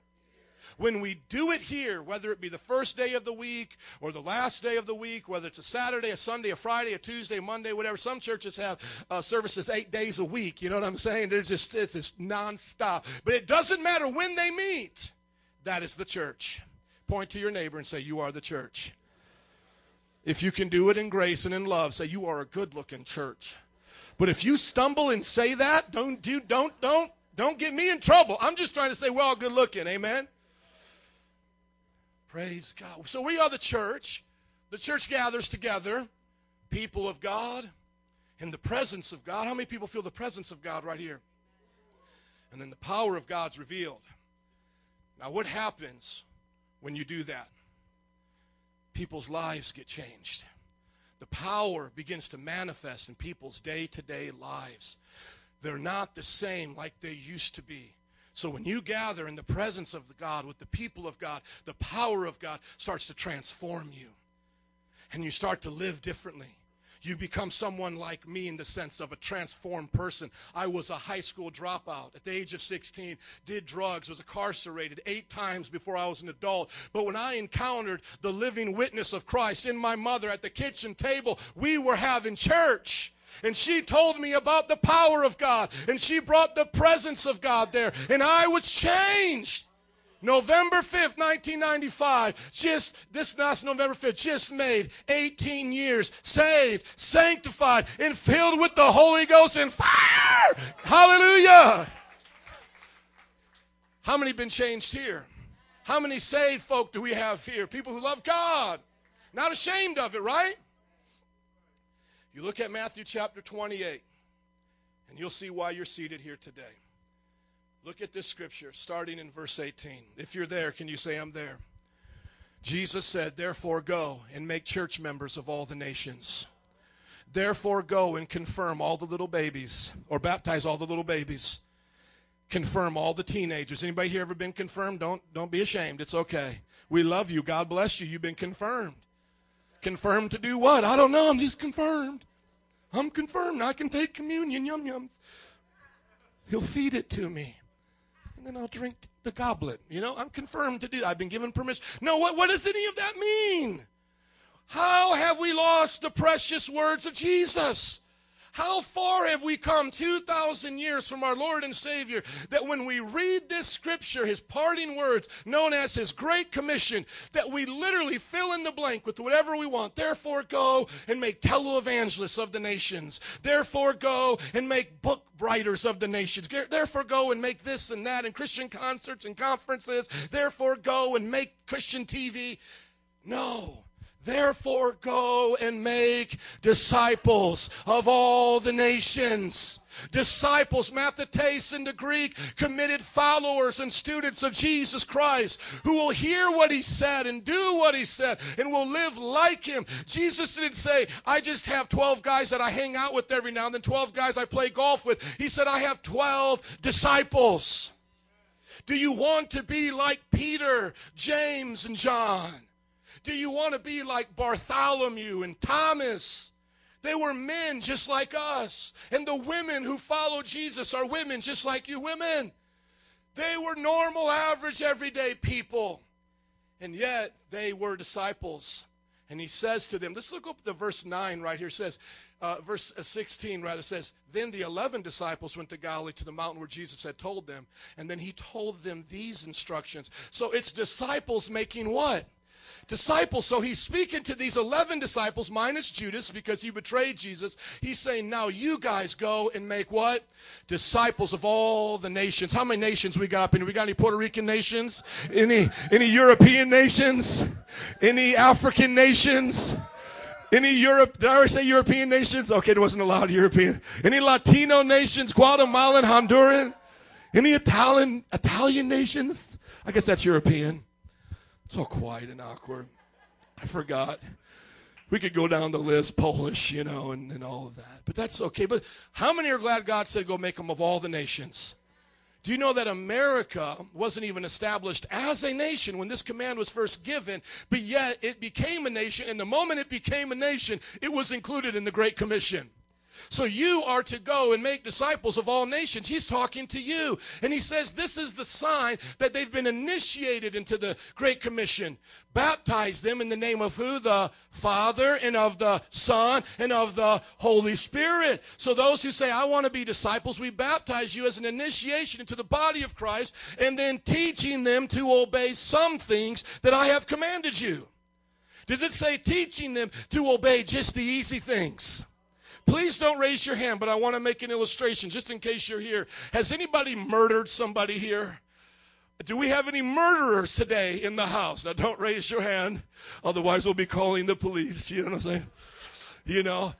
When we do it here, whether it be the first day of the week or the last day of the week, whether it's a Saturday, a Sunday, a Friday, a Tuesday, Monday, whatever. Some churches have uh, services eight days a week. You know what I'm saying? There's just it's just nonstop. But it doesn't matter when they meet. That is the church. Point to your neighbor and say, "You are the church." If you can do it in grace and in love, say you are a good-looking church. But if you stumble and say that, don't do don't don't don't get me in trouble. I'm just trying to say we're all good looking. Amen. Praise God. So we are the church. The church gathers together, people of God, in the presence of God. How many people feel the presence of God right here? And then the power of God's revealed. Now, what happens when you do that? People's lives get changed. The power begins to manifest in people's day to day lives. They're not the same like they used to be. So when you gather in the presence of the God with the people of God, the power of God starts to transform you. And you start to live differently. You become someone like me in the sense of a transformed person. I was a high school dropout at the age of 16, did drugs, was incarcerated eight times before I was an adult. But when I encountered the living witness of Christ in my mother at the kitchen table, we were having church. And she told me about the power of God. And she brought the presence of God there. And I was changed. November 5th, 1995, just this last November 5th, just made 18 years saved, sanctified, and filled with the Holy Ghost and fire. Hallelujah. How many been changed here? How many saved folk do we have here? People who love God. Not ashamed of it, right? You look at Matthew chapter 28, and you'll see why you're seated here today. Look at this scripture, starting in verse 18. If you're there, can you say, I'm there? Jesus said, Therefore go and make church members of all the nations. Therefore go and confirm all the little babies, or baptize all the little babies. Confirm all the teenagers. Anybody here ever been confirmed? Don't, don't be ashamed. It's okay. We love you. God bless you. You've been confirmed. Confirmed to do what? I don't know. I'm just confirmed. I'm confirmed. I can take communion. Yum yums. He'll feed it to me. And then I'll drink the goblet. You know, I'm confirmed to do I've been given permission. No, what, what does any of that mean? How have we lost the precious words of Jesus? How far have we come 2,000 years from our Lord and Savior that when we read this scripture, his parting words, known as his Great Commission, that we literally fill in the blank with whatever we want. Therefore, go and make televangelists of the nations. Therefore, go and make book writers of the nations. Therefore, go and make this and that and Christian concerts and conferences. Therefore, go and make Christian TV. No. Therefore, go and make disciples of all the nations. Disciples, mathetes in the Greek, committed followers and students of Jesus Christ who will hear what he said and do what he said and will live like him. Jesus didn't say, I just have 12 guys that I hang out with every now and then, 12 guys I play golf with. He said, I have 12 disciples. Do you want to be like Peter, James, and John? Do you want to be like Bartholomew and Thomas? They were men just like us. And the women who follow Jesus are women just like you women. They were normal, average, everyday people. And yet they were disciples. And he says to them, let's look up the verse 9 right here. It says, uh, verse 16 rather says, Then the 11 disciples went to Galilee to the mountain where Jesus had told them. And then he told them these instructions. So it's disciples making what? Disciples. So he's speaking to these 11 disciples, minus Judas, because he betrayed Jesus. He's saying, now you guys go and make what? Disciples of all the nations. How many nations we got up in? We got any Puerto Rican nations? Any, any European nations? Any African nations? Any Europe, did I already say European nations? Okay, there wasn't a lot of European. Any Latino nations? Guatemalan, Honduran? Any Italian, Italian nations? I guess that's European. All quiet and awkward. I forgot. We could go down the list, Polish, you know, and, and all of that. But that's okay. But how many are glad God said, go make them of all the nations? Do you know that America wasn't even established as a nation when this command was first given, but yet it became a nation, and the moment it became a nation, it was included in the Great Commission. So you are to go and make disciples of all nations. He's talking to you. And he says this is the sign that they've been initiated into the Great Commission. Baptize them in the name of who? The Father and of the Son and of the Holy Spirit. So those who say, I want to be disciples, we baptize you as an initiation into the body of Christ and then teaching them to obey some things that I have commanded you. Does it say teaching them to obey just the easy things? Please don't raise your hand, but I want to make an illustration just in case you're here. Has anybody murdered somebody here? Do we have any murderers today in the house? Now, don't raise your hand, otherwise, we'll be calling the police. You know what I'm saying? You know,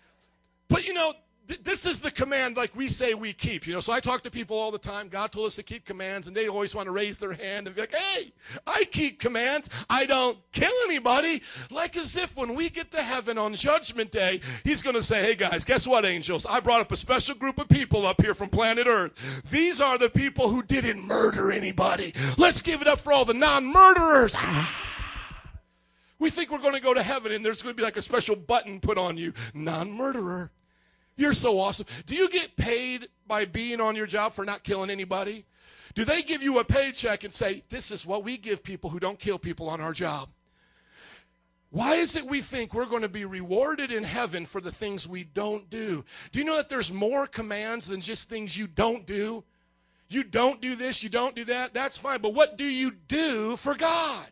but you know, this is the command like we say we keep you know? So i talk to people all the time. God told us to keep commands and they always want to raise their hand and be like hey i keep commands. I don't kill anybody. Like as if when we get to heaven on judgment day he's going to say hey guys guess what angels? I brought up a special group of people up here from planet earth. These are the people who didn't murder anybody. Let's give it up for all the non-murderers. Ah. We think we're going to go to heaven and there's going to be like a special button put on you. Non murderer. You're so awesome. Do you get paid by being on your job for not killing anybody? Do they give you a paycheck and say, This is what we give people who don't kill people on our job? Why is it we think we're going to be rewarded in heaven for the things we don't do? Do you know that there's more commands than just things you don't do? You don't do this, you don't do that, that's fine. But what do you do for God?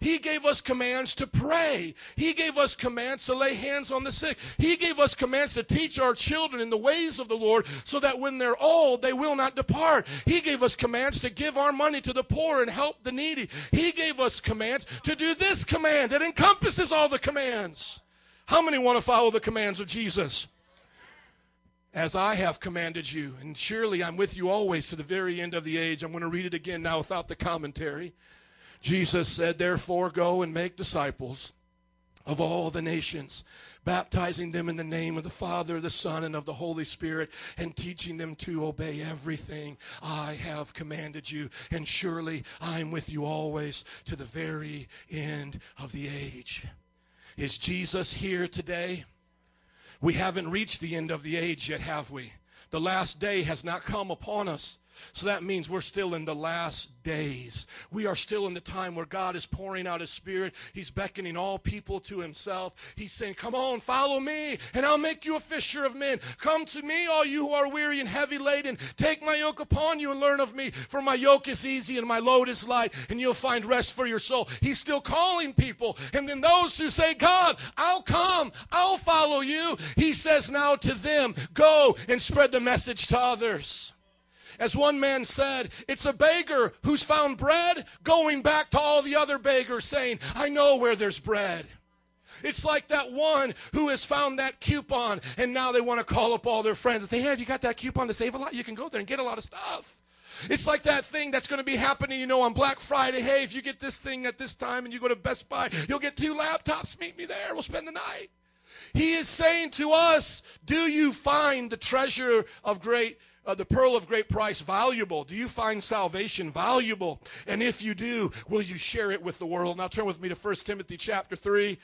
He gave us commands to pray. He gave us commands to lay hands on the sick. He gave us commands to teach our children in the ways of the Lord so that when they're old, they will not depart. He gave us commands to give our money to the poor and help the needy. He gave us commands to do this command that encompasses all the commands. How many want to follow the commands of Jesus? As I have commanded you, and surely I'm with you always to the very end of the age. I'm going to read it again now without the commentary. Jesus said, Therefore, go and make disciples of all the nations, baptizing them in the name of the Father, the Son, and of the Holy Spirit, and teaching them to obey everything I have commanded you. And surely I'm with you always to the very end of the age. Is Jesus here today? We haven't reached the end of the age yet, have we? The last day has not come upon us. So that means we're still in the last days. We are still in the time where God is pouring out His Spirit. He's beckoning all people to Himself. He's saying, Come on, follow me, and I'll make you a fisher of men. Come to me, all you who are weary and heavy laden. Take my yoke upon you and learn of me, for my yoke is easy and my load is light, and you'll find rest for your soul. He's still calling people. And then those who say, God, I'll come, I'll follow you, He says now to them, Go and spread the message to others. As one man said, it's a beggar who's found bread going back to all the other beggars saying, I know where there's bread. It's like that one who has found that coupon and now they want to call up all their friends and say, Hey, have you got that coupon to save a lot? You can go there and get a lot of stuff. It's like that thing that's going to be happening, you know, on Black Friday. Hey, if you get this thing at this time and you go to Best Buy, you'll get two laptops. Meet me there. We'll spend the night. He is saying to us, Do you find the treasure of great uh, the pearl of great price valuable? Do you find salvation valuable? And if you do, will you share it with the world? Now turn with me to 1 Timothy chapter 3.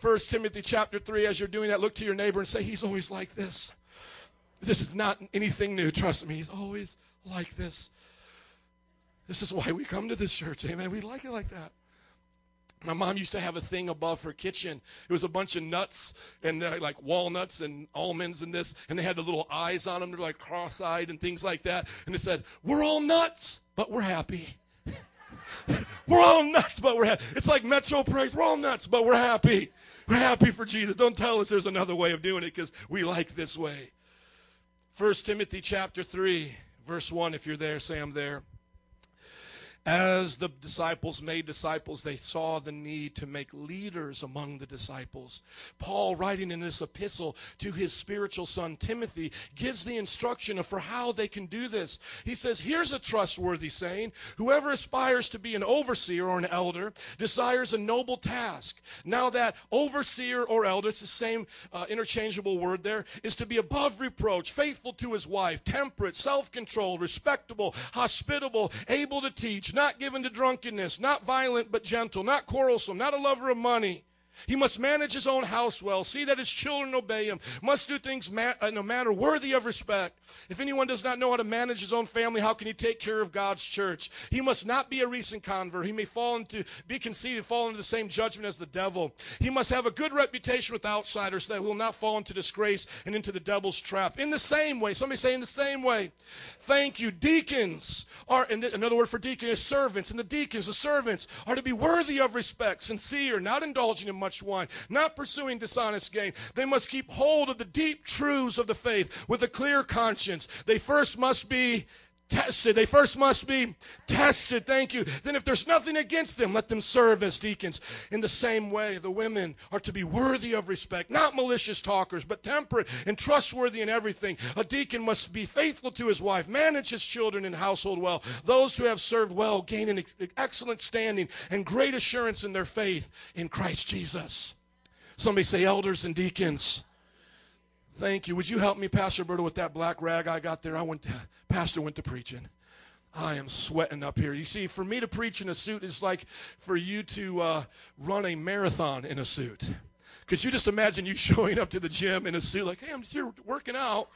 1 Timothy chapter 3, as you're doing that, look to your neighbor and say, He's always like this. This is not anything new, trust me. He's always like this. This is why we come to this church. Amen. We like it like that. My mom used to have a thing above her kitchen. It was a bunch of nuts and uh, like walnuts and almonds and this, and they had the little eyes on them. They're like cross-eyed and things like that. And it said, "We're all nuts, but we're happy." <laughs> we're all nuts, but we're happy. It's like Metro Praise. We're all nuts, but we're happy. We're happy for Jesus. Don't tell us there's another way of doing it because we like this way. First Timothy chapter 3, verse 1, if you're there, say I'm there. As the disciples made disciples, they saw the need to make leaders among the disciples. Paul, writing in this epistle to his spiritual son Timothy, gives the instruction for how they can do this. He says, Here's a trustworthy saying Whoever aspires to be an overseer or an elder desires a noble task. Now, that overseer or elder, it's the same uh, interchangeable word there, is to be above reproach, faithful to his wife, temperate, self controlled, respectable, hospitable, able to teach not given to drunkenness, not violent but gentle, not quarrelsome, not a lover of money. He must manage his own house well, see that his children obey him, must do things ma- uh, in a manner worthy of respect. If anyone does not know how to manage his own family, how can he take care of God's church? He must not be a recent convert. He may fall into, be conceited, fall into the same judgment as the devil. He must have a good reputation with outsiders so that he will not fall into disgrace and into the devil's trap. In the same way, somebody say in the same way. Thank you. Deacons are, and another word for deacon is servants, and the deacons, the servants, are to be worthy of respect, sincere, not indulging in much wine, not pursuing dishonest gain. They must keep hold of the deep truths of the faith with a clear conscience. They first must be tested. They first must be tested. Thank you. Then, if there's nothing against them, let them serve as deacons. In the same way, the women are to be worthy of respect, not malicious talkers, but temperate and trustworthy in everything. A deacon must be faithful to his wife, manage his children and household well. Those who have served well gain an excellent standing and great assurance in their faith in Christ Jesus. Somebody say, elders and deacons. Thank you. Would you help me, Pastor Berto, with that black rag I got there? I went to, Pastor went to preaching. I am sweating up here. You see, for me to preach in a suit is like for you to uh, run a marathon in a suit. Could you just imagine you <laughs> showing up to the gym in a suit like, hey, I'm just here working out?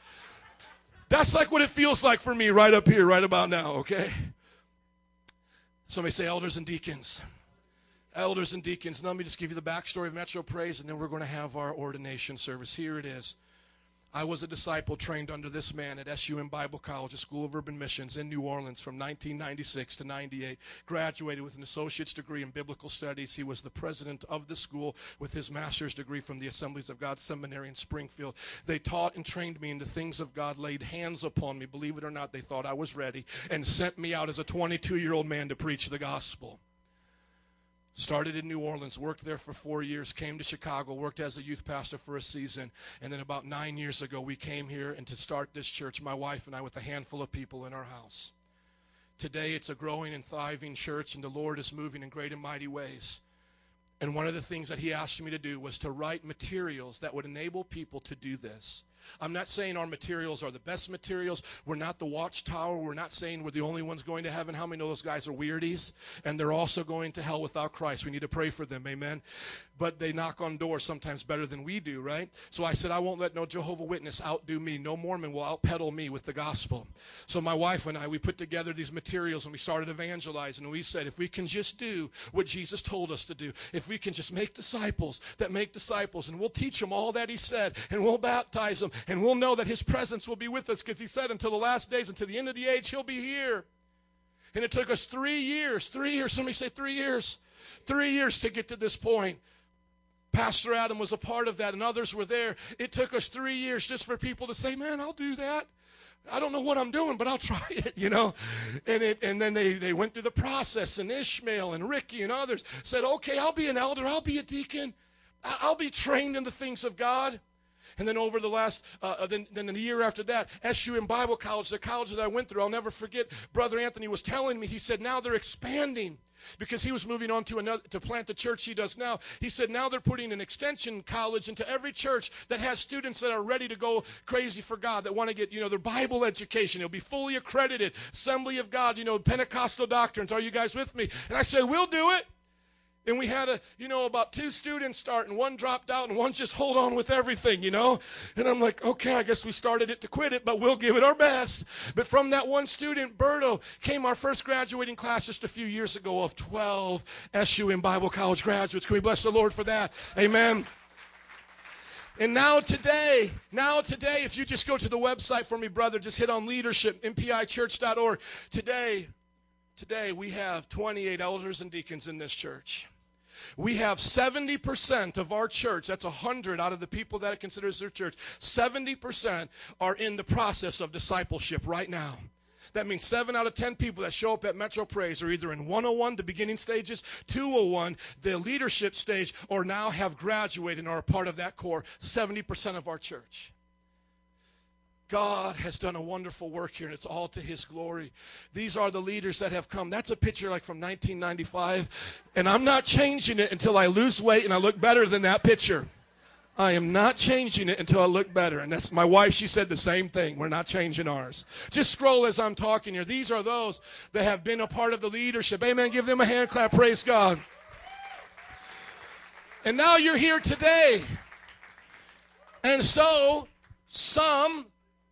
That's like what it feels like for me right up here, right about now, okay? Somebody say elders and deacons. Elders and deacons. Now, let me just give you the backstory of Metro Praise, and then we're going to have our ordination service. Here it is. I was a disciple trained under this man at SUM Bible College, a school of urban missions in New Orleans from 1996 to 98. Graduated with an associate's degree in biblical studies. He was the president of the school with his master's degree from the Assemblies of God Seminary in Springfield. They taught and trained me in the things of God, laid hands upon me. Believe it or not, they thought I was ready and sent me out as a 22 year old man to preach the gospel. Started in New Orleans, worked there for four years, came to Chicago, worked as a youth pastor for a season, and then about nine years ago, we came here and to start this church, my wife and I, with a handful of people in our house. Today, it's a growing and thriving church, and the Lord is moving in great and mighty ways. And one of the things that He asked me to do was to write materials that would enable people to do this. I'm not saying our materials are the best materials. We're not the watchtower. We're not saying we're the only ones going to heaven. How many know those guys are weirdies? And they're also going to hell without Christ. We need to pray for them. Amen. But they knock on doors sometimes better than we do, right? So I said, I won't let no Jehovah Witness outdo me. No Mormon will outpeddle me with the gospel. So my wife and I, we put together these materials and we started evangelizing. And we said, if we can just do what Jesus told us to do, if we can just make disciples that make disciples, and we'll teach them all that He said, and we'll baptize them, and we'll know that His presence will be with us because He said, until the last days, until the end of the age, He'll be here. And it took us three years, three years, somebody say three years, three years to get to this point. Pastor Adam was a part of that, and others were there. It took us three years just for people to say, Man, I'll do that. I don't know what I'm doing, but I'll <laughs> try it, you know. And it, and then they, they went through the process, and Ishmael and Ricky and others said, Okay, I'll be an elder, I'll be a deacon, I'll be trained in the things of God. And then over the last, uh, then, then the year after that, SUM Bible College, the college that I went through, I'll never forget, Brother Anthony was telling me, he said, now they're expanding. Because he was moving on to another to plant the church he does now. He said now they're putting an extension college into every church that has students that are ready to go crazy for god that want to get you know their bible education. It'll be fully accredited. Assembly of god you know pentecostal doctrines. Are you guys with me? And i said we'll do it and we had a, you know, about two students start, and one dropped out, and one just hold on with everything, you know. And I'm like, okay, I guess we started it to quit it, but we'll give it our best. But from that one student, Berto, came our first graduating class just a few years ago of 12 SUM Bible College graduates. Can we bless the Lord for that? Amen. And now today, now today, if you just go to the website for me, brother, just hit on leadership, mpichurch.org. Today, today we have 28 elders and deacons in this church. We have 70% of our church, that's 100 out of the people that it considers their church, 70% are in the process of discipleship right now. That means seven out of 10 people that show up at Metro Praise are either in 101, the beginning stages, 201, the leadership stage, or now have graduated and are a part of that core, 70% of our church. God has done a wonderful work here, and it's all to His glory. These are the leaders that have come. That's a picture like from 1995, and I'm not changing it until I lose weight and I look better than that picture. I am not changing it until I look better. And that's my wife, she said the same thing. We're not changing ours. Just scroll as I'm talking here. These are those that have been a part of the leadership. Amen. Give them a hand clap. Praise God. And now you're here today. And so some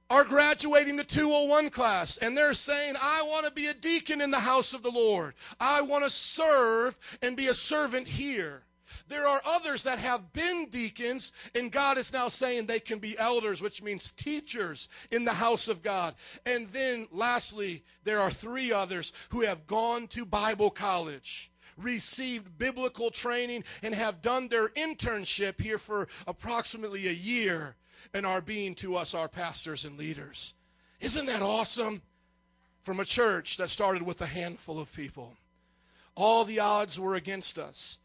are graduating the 201 class and they're saying, I want to be a deacon in the house of the Lord. I want to serve and be a servant here. There are others that have been deacons, and God is now saying they can be elders, which means teachers in the house of God. And then, lastly, there are three others who have gone to Bible college received biblical training and have done their internship here for approximately a year and are being to us our pastors and leaders. Isn't that awesome? From a church that started with a handful of people. All the odds were against us.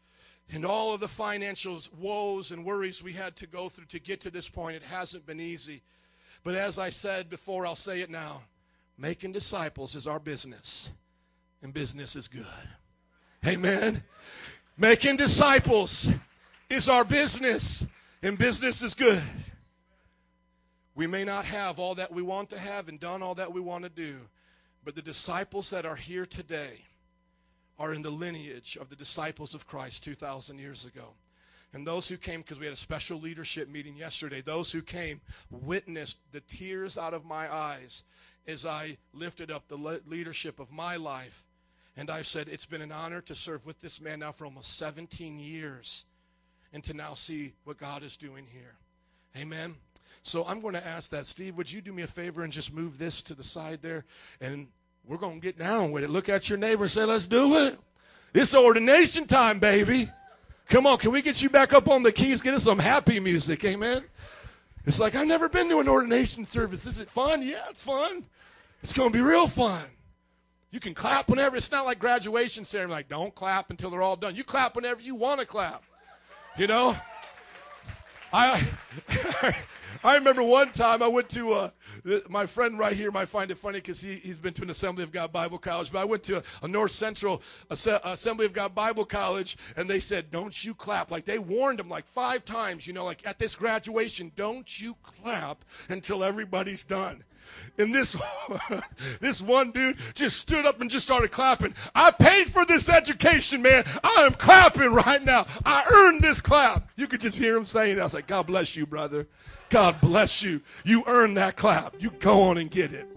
And all of the financial woes and worries we had to go through to get to this point, it hasn't been easy. But as I said before, I'll say it now making disciples is our business, and business is good. Amen. Making disciples is our business, and business is good. We may not have all that we want to have and done all that we want to do, But the disciples that are here today are in the lineage of the disciples of Christ 2,000 years ago. And those who came, because we had a special leadership meeting yesterday, those who came witnessed the tears out of my eyes as I lifted up the le- leadership of my life. And I've said, it's been an honor to serve with this man now for almost 17 years and to now see what God is doing here. Amen. So I'm going to ask that. Steve, would you do me a favor and just move this to the side there? And we're going to get down with it. Look at your neighbor and say, let's do it. It's ordination time, baby. Come on, can we get you back up on the keys? Get us some happy music. Amen. It's like, I've never been to an ordination service. Is it fun? Yeah, it's fun. It's going to be real fun. You can clap whenever. It's not like graduation ceremony. Like, don't clap until they're all done. You clap whenever you want to clap. You know? I <laughs> I remember one time I went to uh, my friend right here might find it funny because he, he's been to an Assembly of God Bible College, but I went to a, a North Central Asse- Assembly of God Bible College and they said, Don't you clap. Like they warned him like five times, you know, like at this graduation, don't you clap until everybody's done. And this <laughs> this one dude just stood up and just started clapping. I paid for this education, man. I am clapping right now. I earned this clap. You could just hear him saying. I was like, God bless you, brother. God bless you. You earned that clap. You go on and get it.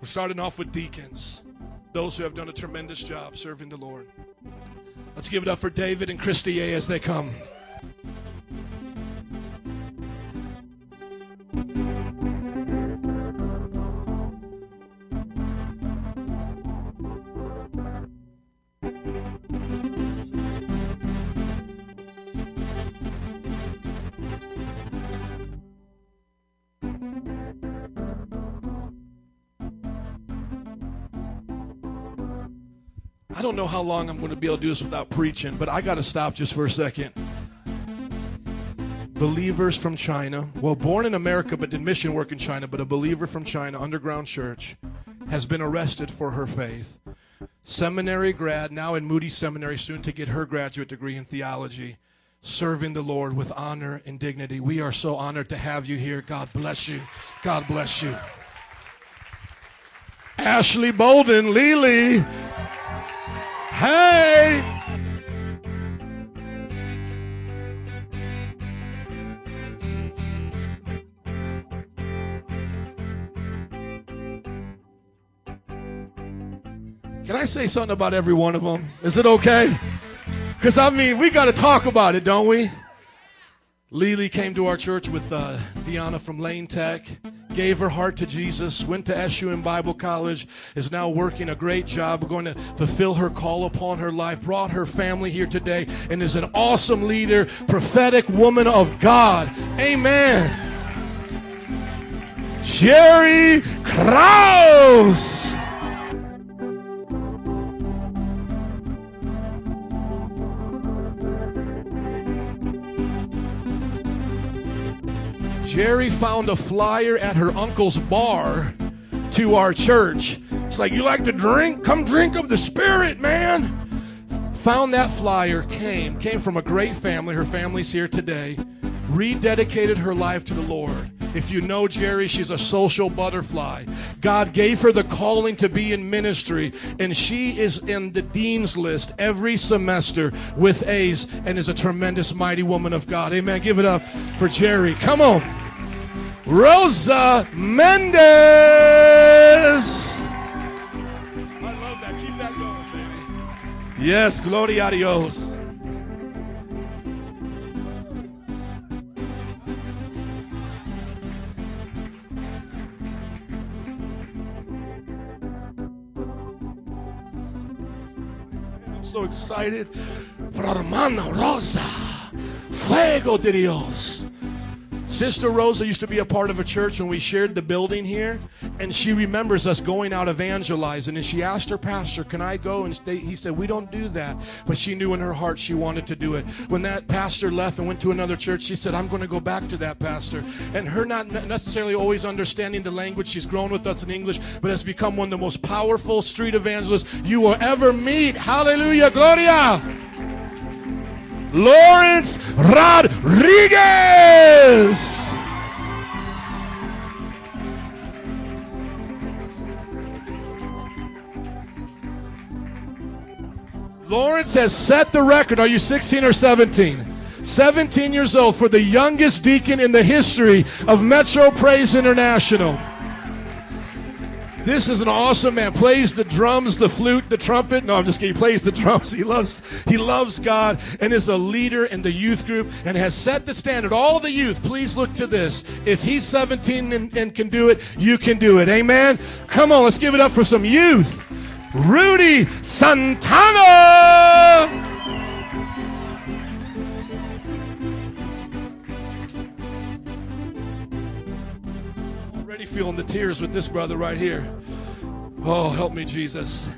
We're starting off with deacons, those who have done a tremendous job serving the Lord. Let's give it up for David and Christy A as they come. Don't know how long I'm going to be able to do this without preaching, but I got to stop just for a second. Believers from China, well, born in America but did mission work in China, but a believer from China, underground church, has been arrested for her faith. Seminary grad, now in Moody Seminary, soon to get her graduate degree in theology, serving the Lord with honor and dignity. We are so honored to have you here. God bless you. God bless you. Ashley Bolden, Lily. Hey! Can I say something about every one of them? Is it okay? Because, I mean, we got to talk about it, don't we? Lily came to our church with uh, Deanna from Lane Tech, gave her heart to Jesus, went to SUM Bible College, is now working a great job, going to fulfill her call upon her life, brought her family here today, and is an awesome leader, prophetic woman of God. Amen. Jerry Krause. Jerry found a flyer at her uncle's bar to our church. It's like, you like to drink? Come drink of the Spirit, man. Found that flyer, came, came from a great family. Her family's here today. Rededicated her life to the Lord. If you know Jerry, she's a social butterfly. God gave her the calling to be in ministry, and she is in the dean's list every semester with A's and is a tremendous, mighty woman of God. Amen. Give it up for Jerry. Come on. Rosa Mendez. I love that. Keep that going, baby. Yes, gloria a Dios. I'm so excited for our hermana Rosa. Fuego de Dios. Sister Rosa used to be a part of a church when we shared the building here, and she remembers us going out evangelizing. And she asked her pastor, "Can I go?" And they, he said, "We don't do that." But she knew in her heart she wanted to do it. When that pastor left and went to another church, she said, "I'm going to go back to that pastor." And her not necessarily always understanding the language, she's grown with us in English, but has become one of the most powerful street evangelists you will ever meet. Hallelujah, Gloria. Lawrence Rodriguez. Lawrence has set the record. Are you 16 or 17? 17 years old for the youngest deacon in the history of Metro Praise International. This is an awesome man. Plays the drums, the flute, the trumpet. No, I'm just kidding. He plays the <laughs> drums. He loves, he loves God and is a leader in the youth group and has set the standard. All the youth, please look to this. If he's 17 and, and can do it, you can do it. Amen. Come on, let's give it up for some youth. Rudy Santana. Already feeling the tears with this brother right here. Oh, help me, Jesus.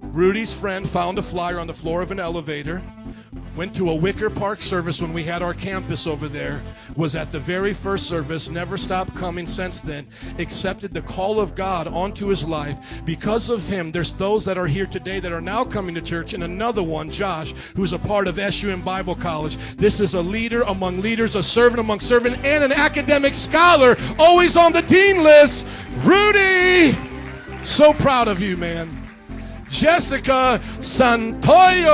Rudy's friend found a flyer on the floor of an elevator. Went to a Wicker Park service when we had our campus over there. Was at the very first service, never stopped coming since then. Accepted the call of God onto his life. Because of him, there's those that are here today that are now coming to church, and another one, Josh, who's a part of SUM Bible College. This is a leader among leaders, a servant among servants, and an academic scholar, always on the dean list. Rudy! So proud of you, man. Jessica Santoyo.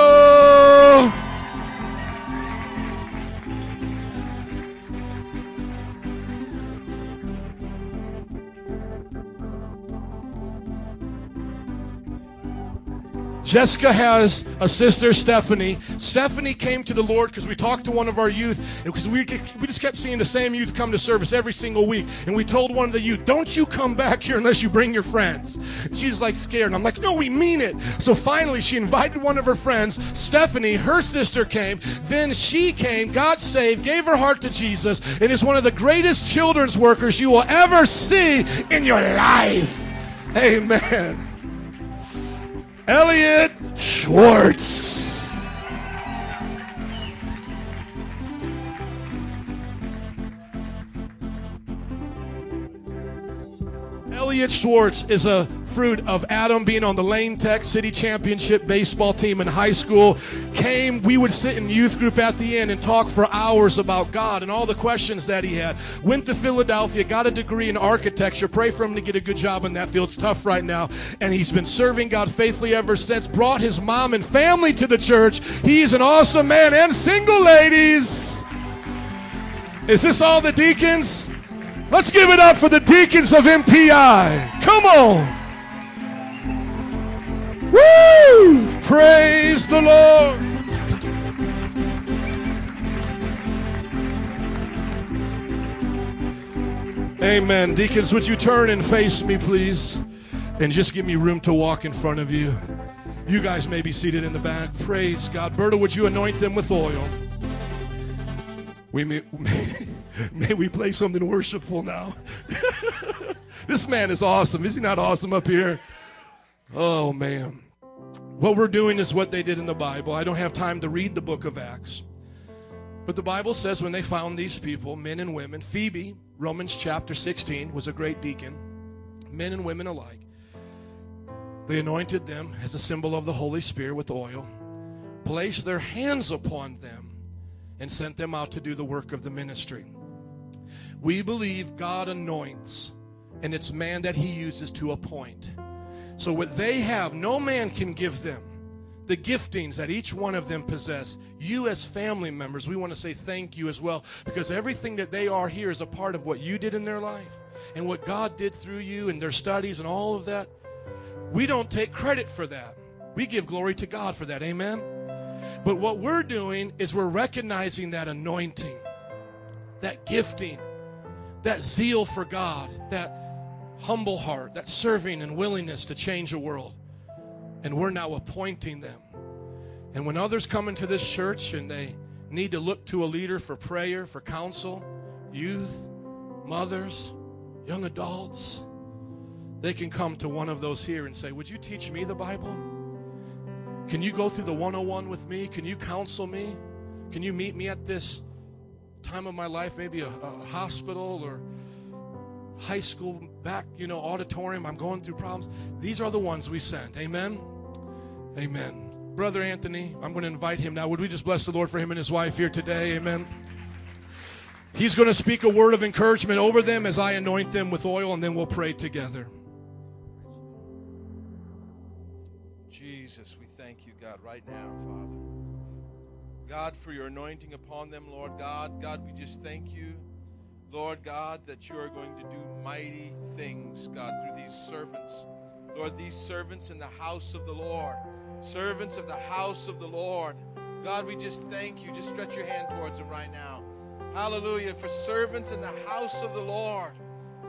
Jessica has a sister, Stephanie. Stephanie came to the Lord because we talked to one of our youth, because we, we just kept seeing the same youth come to service every single week. And we told one of the youth, Don't you come back here unless you bring your friends. She's like scared. And I'm like, No, we mean it. So finally, she invited one of her friends, Stephanie, her sister came. Then she came, got saved, gave her heart to Jesus, and is one of the greatest children's workers you will ever see in your life. Amen. Elliot Schwartz. Elliot Schwartz is a fruit of Adam being on the Lane Tech City Championship baseball team in high school. Came, we would sit in youth group at the end and talk for hours about God and all the questions that he had. Went to Philadelphia, got a degree in architecture. Pray for him to get a good job in that field. It's tough right now. And he's been serving God faithfully ever since. Brought his mom and family to the church. He's an awesome man and single ladies. Is this all the deacons? Let's give it up for the deacons of MPI. Come on. Woo! Praise the Lord. Amen. Deacons, would you turn and face me, please? And just give me room to walk in front of you. You guys may be seated in the back. Praise God. Berta, would you anoint them with oil? We may, <laughs> may we play something worshipful now. <laughs> this man is awesome. Is he not awesome up here? Oh, man. What we're doing is what they did in the Bible. I don't have time to read the book of Acts. But the Bible says when they found these people, men and women, Phoebe, Romans chapter 16, was a great deacon, men and women alike. They anointed them as a symbol of the Holy Spirit with oil, placed their hands upon them, and sent them out to do the work of the ministry. We believe God anoints, and it's man that he uses to appoint. So, what they have, no man can give them. The giftings that each one of them possess, you as family members, we want to say thank you as well because everything that they are here is a part of what you did in their life and what God did through you and their studies and all of that. We don't take credit for that. We give glory to God for that. Amen. But what we're doing is we're recognizing that anointing, that gifting, that zeal for God, that humble heart, that serving and willingness to change a world. And we're now appointing them. And when others come into this church and they need to look to a leader for prayer, for counsel, youth, mothers, young adults, they can come to one of those here and say, Would you teach me the Bible? Can you go through the 101 with me? Can you counsel me? Can you meet me at this time of my life, maybe a, a hospital or high school back, you know, auditorium. I'm going through problems. These are the ones we sent. Amen. Amen. Brother Anthony, I'm going to invite him now. Would we just bless the Lord for him and his wife here today? Amen. He's going to speak a word of encouragement over them as I anoint them with oil, and then we'll pray together. Jesus, we thank you, God. Right now, Father. God, for your anointing upon them, Lord God. God, we just thank you, Lord God, that you are going to do mighty things, God, through these servants. Lord, these servants in the house of the Lord, servants of the house of the Lord. God, we just thank you. Just stretch your hand towards them right now. Hallelujah. For servants in the house of the Lord.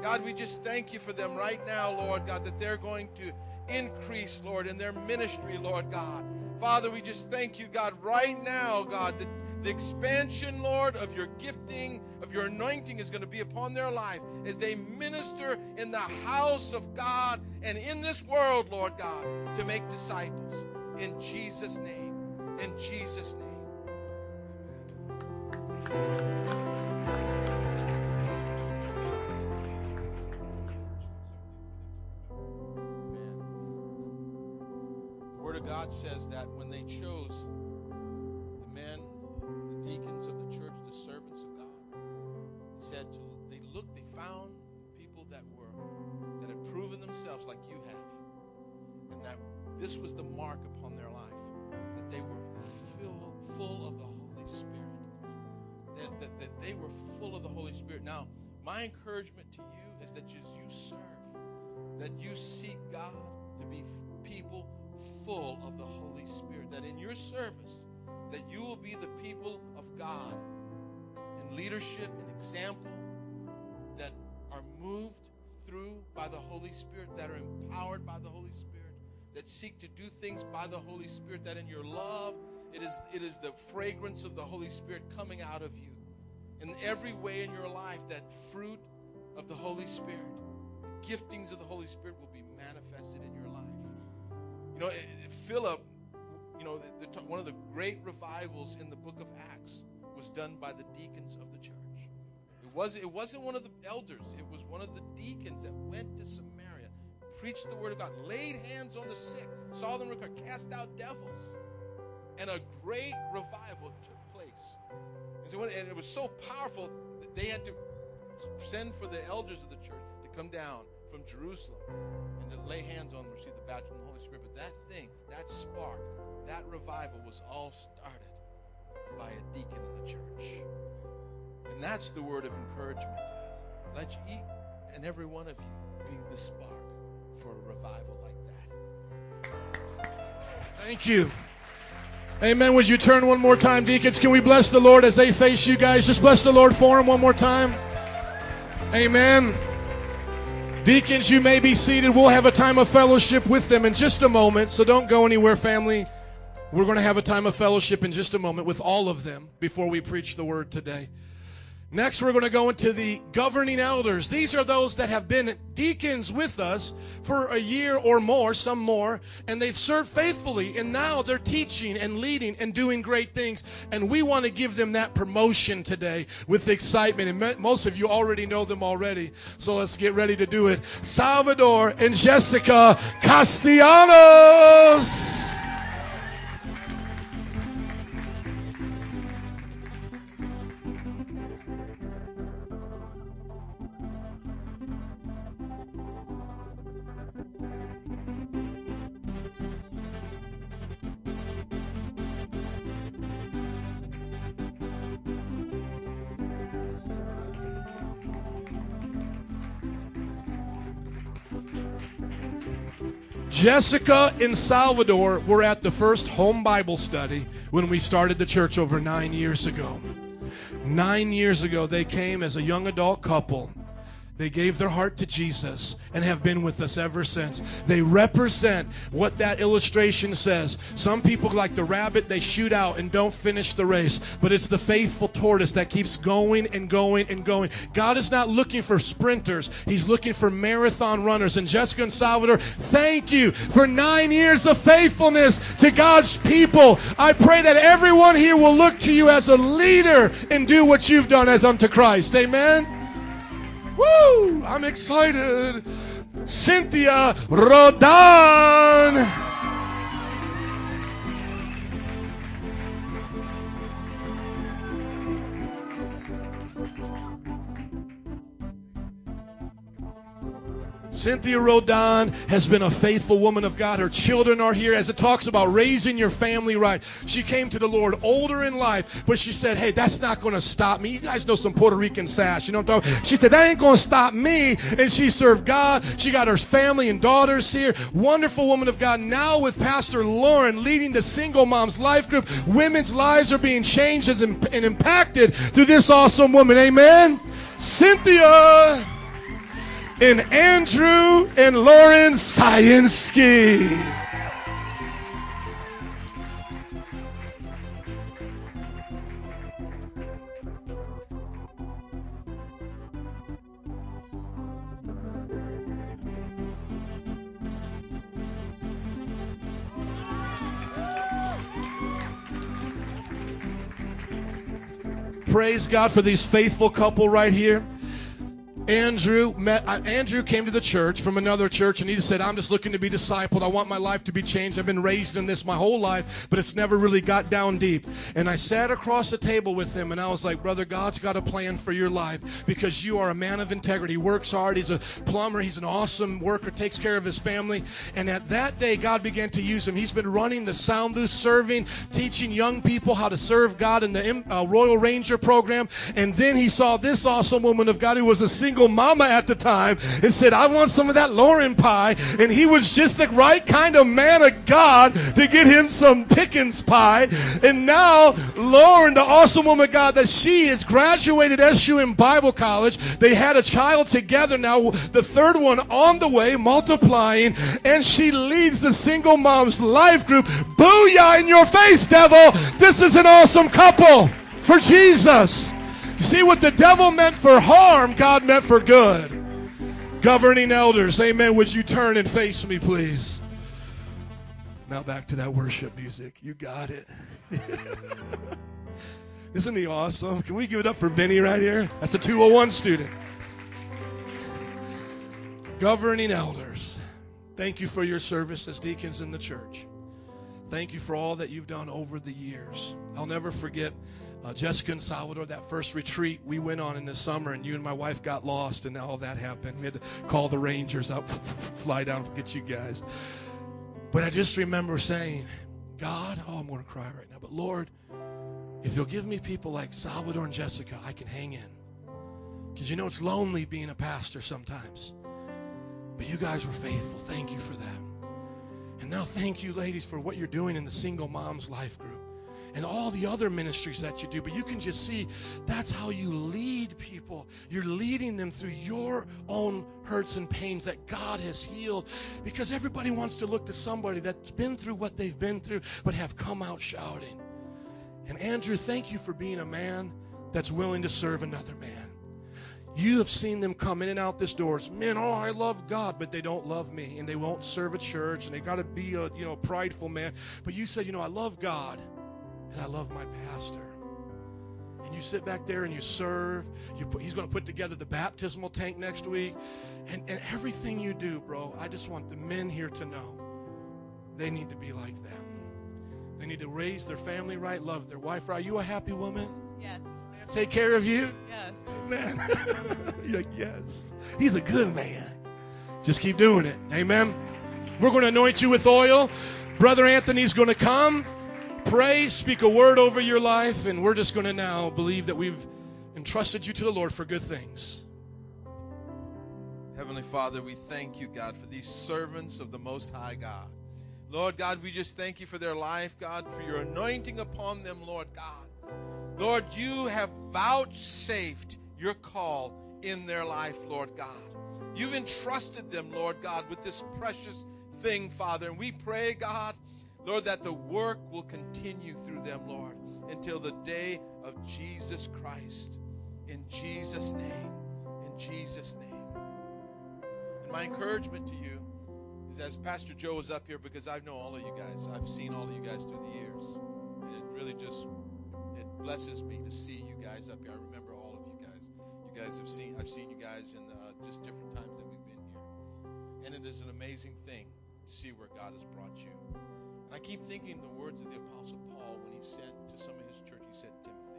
God, we just thank you for them right now, Lord God, that they're going to increase, Lord, in their ministry, Lord God. Father, we just thank you, God, right now, God, that the expansion, Lord, of your gifting, of your anointing is going to be upon their life as they minister in the house of God and in this world, Lord God, to make disciples. In Jesus' name. In Jesus' name. The Word of God says that when they chose the men, this was the mark upon their life that they were full, full of the Holy Spirit. That, that, that they were full of the Holy Spirit. Now, my encouragement to you is that as you serve, that you seek God to be people full of the Holy Spirit. That in your service, that you will be the people of God in leadership and example that are moved through by the Holy Spirit, that are empowered by the Holy Spirit, that seek to do things by the Holy Spirit, that in your love, it is, it is the fragrance of the Holy Spirit coming out of you. In every way in your life, that fruit of the Holy Spirit, the giftings of the Holy Spirit will be manifested in your life. You know, it- it- Philip, you know, the, the, one of the great revivals in the book of Acts was done by the deacons of the church. It, was, it wasn't one of the elders, it was one of the deacons that went to Samaria, preached the word of God, laid hands on the sick, saw them recover, cast out devils. And a great revival took place. And, it was so powerful that they had to send for the elders of the church to come down from Jerusalem and to lay hands on them, receive the baptism of the Holy Spirit. But that thing, that spark, that revival was all started by a deacon in the church. And that's the word of encouragement. Let eat, and every one of you be the spark for a revival like that. Thank you. Amen. Would you turn one more time, deacons? Can we bless the Lord as they face you guys? Just bless the Lord for them one more time. Amen. Deacons, you may be seated. We'll have a time of fellowship with them in just a moment, so don't go anywhere, family. We're going to have a time of fellowship in just a moment with all of them before we preach the word today. Next, we're going to go into the governing elders. These are those that have been deacons with us for a year or more, some more, and they've served faithfully, and now they're teaching and leading and doing great things. And we want to give them that promotion today with excitement. And most of you already know them already, so let's get ready to do it. Salvador and Jessica Castellanos. Jessica and Salvador were at the first home Bible study when we started the church over nine years ago. Nine years ago, they came as a young adult couple. They gave their heart to Jesus and have been with us ever since. They represent what that illustration says. Some people, like the rabbit, they shoot out and don't finish the race, but it's the faithful tortoise that keeps going and going and going. God is not looking for sprinters, He's looking for marathon runners. And Jessica and Salvador, thank you for nine years of faithfulness to God's people. I pray that everyone here will look to you as a leader and do what you've done as unto Christ. Amen. Woo! I'm excited. Cynthia Rodan. Cynthia Rodon has been a faithful woman of God. Her children are here as it talks about raising your family right. She came to the Lord older in life, but she said, Hey, that's not going to stop me. You guys know some Puerto Rican sass. You know what I'm talking about? She said, That ain't going to stop me. And she served God. She got her family and daughters here. Wonderful woman of God. Now with Pastor Lauren leading the Single Moms Life Group, women's lives are being changed and and impacted through this awesome woman. Amen. Cynthia and Andrew and Lauren Scienski. Praise God for these faithful couple right here. Andrew met uh, Andrew came to the church from another church and he said I'm just looking to be discipled. I want my life to be changed. I've been raised in this my whole life, but it's never really got down deep. And I sat across the table with him and I was like, "Brother, God's got a plan for your life because you are a man of integrity. He works hard. He's a plumber. He's an awesome worker, takes care of his family." And at that day God began to use him. He's been running the sound booth, serving, teaching young people how to serve God in the uh, Royal Ranger program. And then he saw this awesome woman of God who was a single mama at the time and said, I want some of that Lauren pie. And he was just the right kind of man of God to get him some Pickens pie. And now, Lauren, the awesome woman of God, that she is graduated SUM Bible College. They had a child together now, the third one on the way, multiplying. And she leads the single mom's life group. Booyah in your face, devil. This is an awesome couple for Jesus. See what the devil meant for harm, God meant for good. Governing elders, amen. Would you turn and face me, please? Now back to that worship music. You got it. <laughs> Isn't he awesome? Can we give it up for Benny right here? That's a 201 student. Governing elders, thank you for your service as deacons in the church. Thank you for all that you've done over the years. I'll never forget uh, Jessica and Salvador, that first retreat we went on in the summer, and you and my wife got lost, and all that happened. We had to call the Rangers up, <laughs> fly down get you guys. But I just remember saying, God, oh, I'm going to cry right now, but Lord, if you'll give me people like Salvador and Jessica, I can hang in. Because you know it's lonely being a pastor sometimes. But you guys were faithful. Thank you for that. And now thank you, ladies, for what you're doing in the Single Moms Life Group and all the other ministries that you do. But you can just see that's how you lead people. You're leading them through your own hurts and pains that God has healed because everybody wants to look to somebody that's been through what they've been through but have come out shouting. And Andrew, thank you for being a man that's willing to serve another man. You have seen them come in and out this doors. Men, oh, I love God, but they don't love me, and they won't serve a church, and they got to be a you know prideful man. But you said, you know, I love God, and I love my pastor. And you sit back there and you serve. You put, he's going to put together the baptismal tank next week, and and everything you do, bro. I just want the men here to know they need to be like that. They need to raise their family right, love their wife right. Are you a happy woman? Yes. Take care of you? Yes. Man. <laughs> You're like, yes. He's a good man. Just keep doing it. Amen. We're going to anoint you with oil. Brother Anthony's going to come, pray, speak a word over your life, and we're just going to now believe that we've entrusted you to the Lord for good things. Heavenly Father, we thank you, God, for these servants of the Most High God. Lord God, we just thank you for their life, God, for your anointing upon them, Lord God. Lord, you have vouchsafed your call in their life, Lord God. You've entrusted them, Lord God, with this precious thing, Father. And we pray, God, Lord, that the work will continue through them, Lord, until the day of Jesus Christ. In Jesus' name. In Jesus' name. And my encouragement to you is as Pastor Joe is up here, because I know all of you guys, I've seen all of you guys through the years. And it really just it blesses me to see you guys up here. I remember all of you guys. You guys have seen I've seen you guys in uh, just different times that we've been here. And it is an amazing thing to see where God has brought you. And I keep thinking the words of the Apostle Paul when he said to some of his church, he said, Timothy,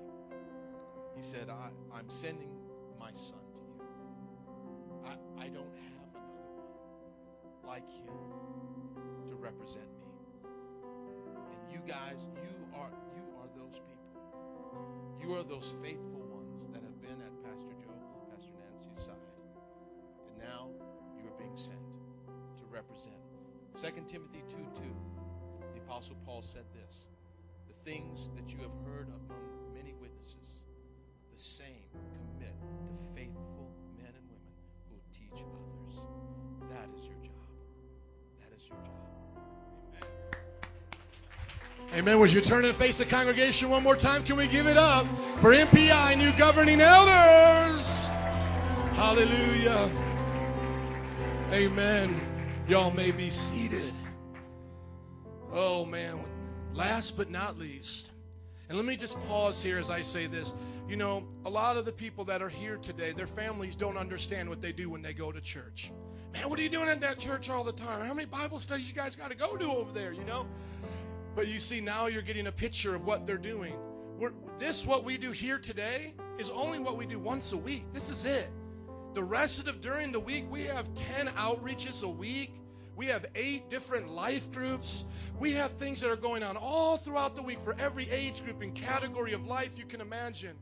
he said, I, I'm sending my son to you. I, I don't have another one. like him to represent me. And you guys, you are you are those people. You are those faithful ones that have been at Pastor Joe, Pastor Nancy's side. And now you are being sent to represent. 2 Timothy 2 2, the Apostle Paul said this The things that you have heard among many witnesses, the same commit to faithful men and women who teach others. That is your job. That is your job. Amen. Amen. Would you turn and face the congregation one more time? Can we give it up for MPI, new governing elders? Hallelujah. Amen. Y'all may be seated. Oh, man. Last but not least, and let me just pause here as I say this. You know, a lot of the people that are here today, their families don't understand what they do when they go to church. Man, what are you doing at that church all the time? How many Bible studies you guys got to go to over there, you know? But you see, now you're getting a picture of what they're doing. We're, this, what we do here today, is only what we do once a week. This is it. The rest of the, during the week, we have 10 outreaches a week. We have eight different life groups. We have things that are going on all throughout the week for every age group and category of life you can imagine.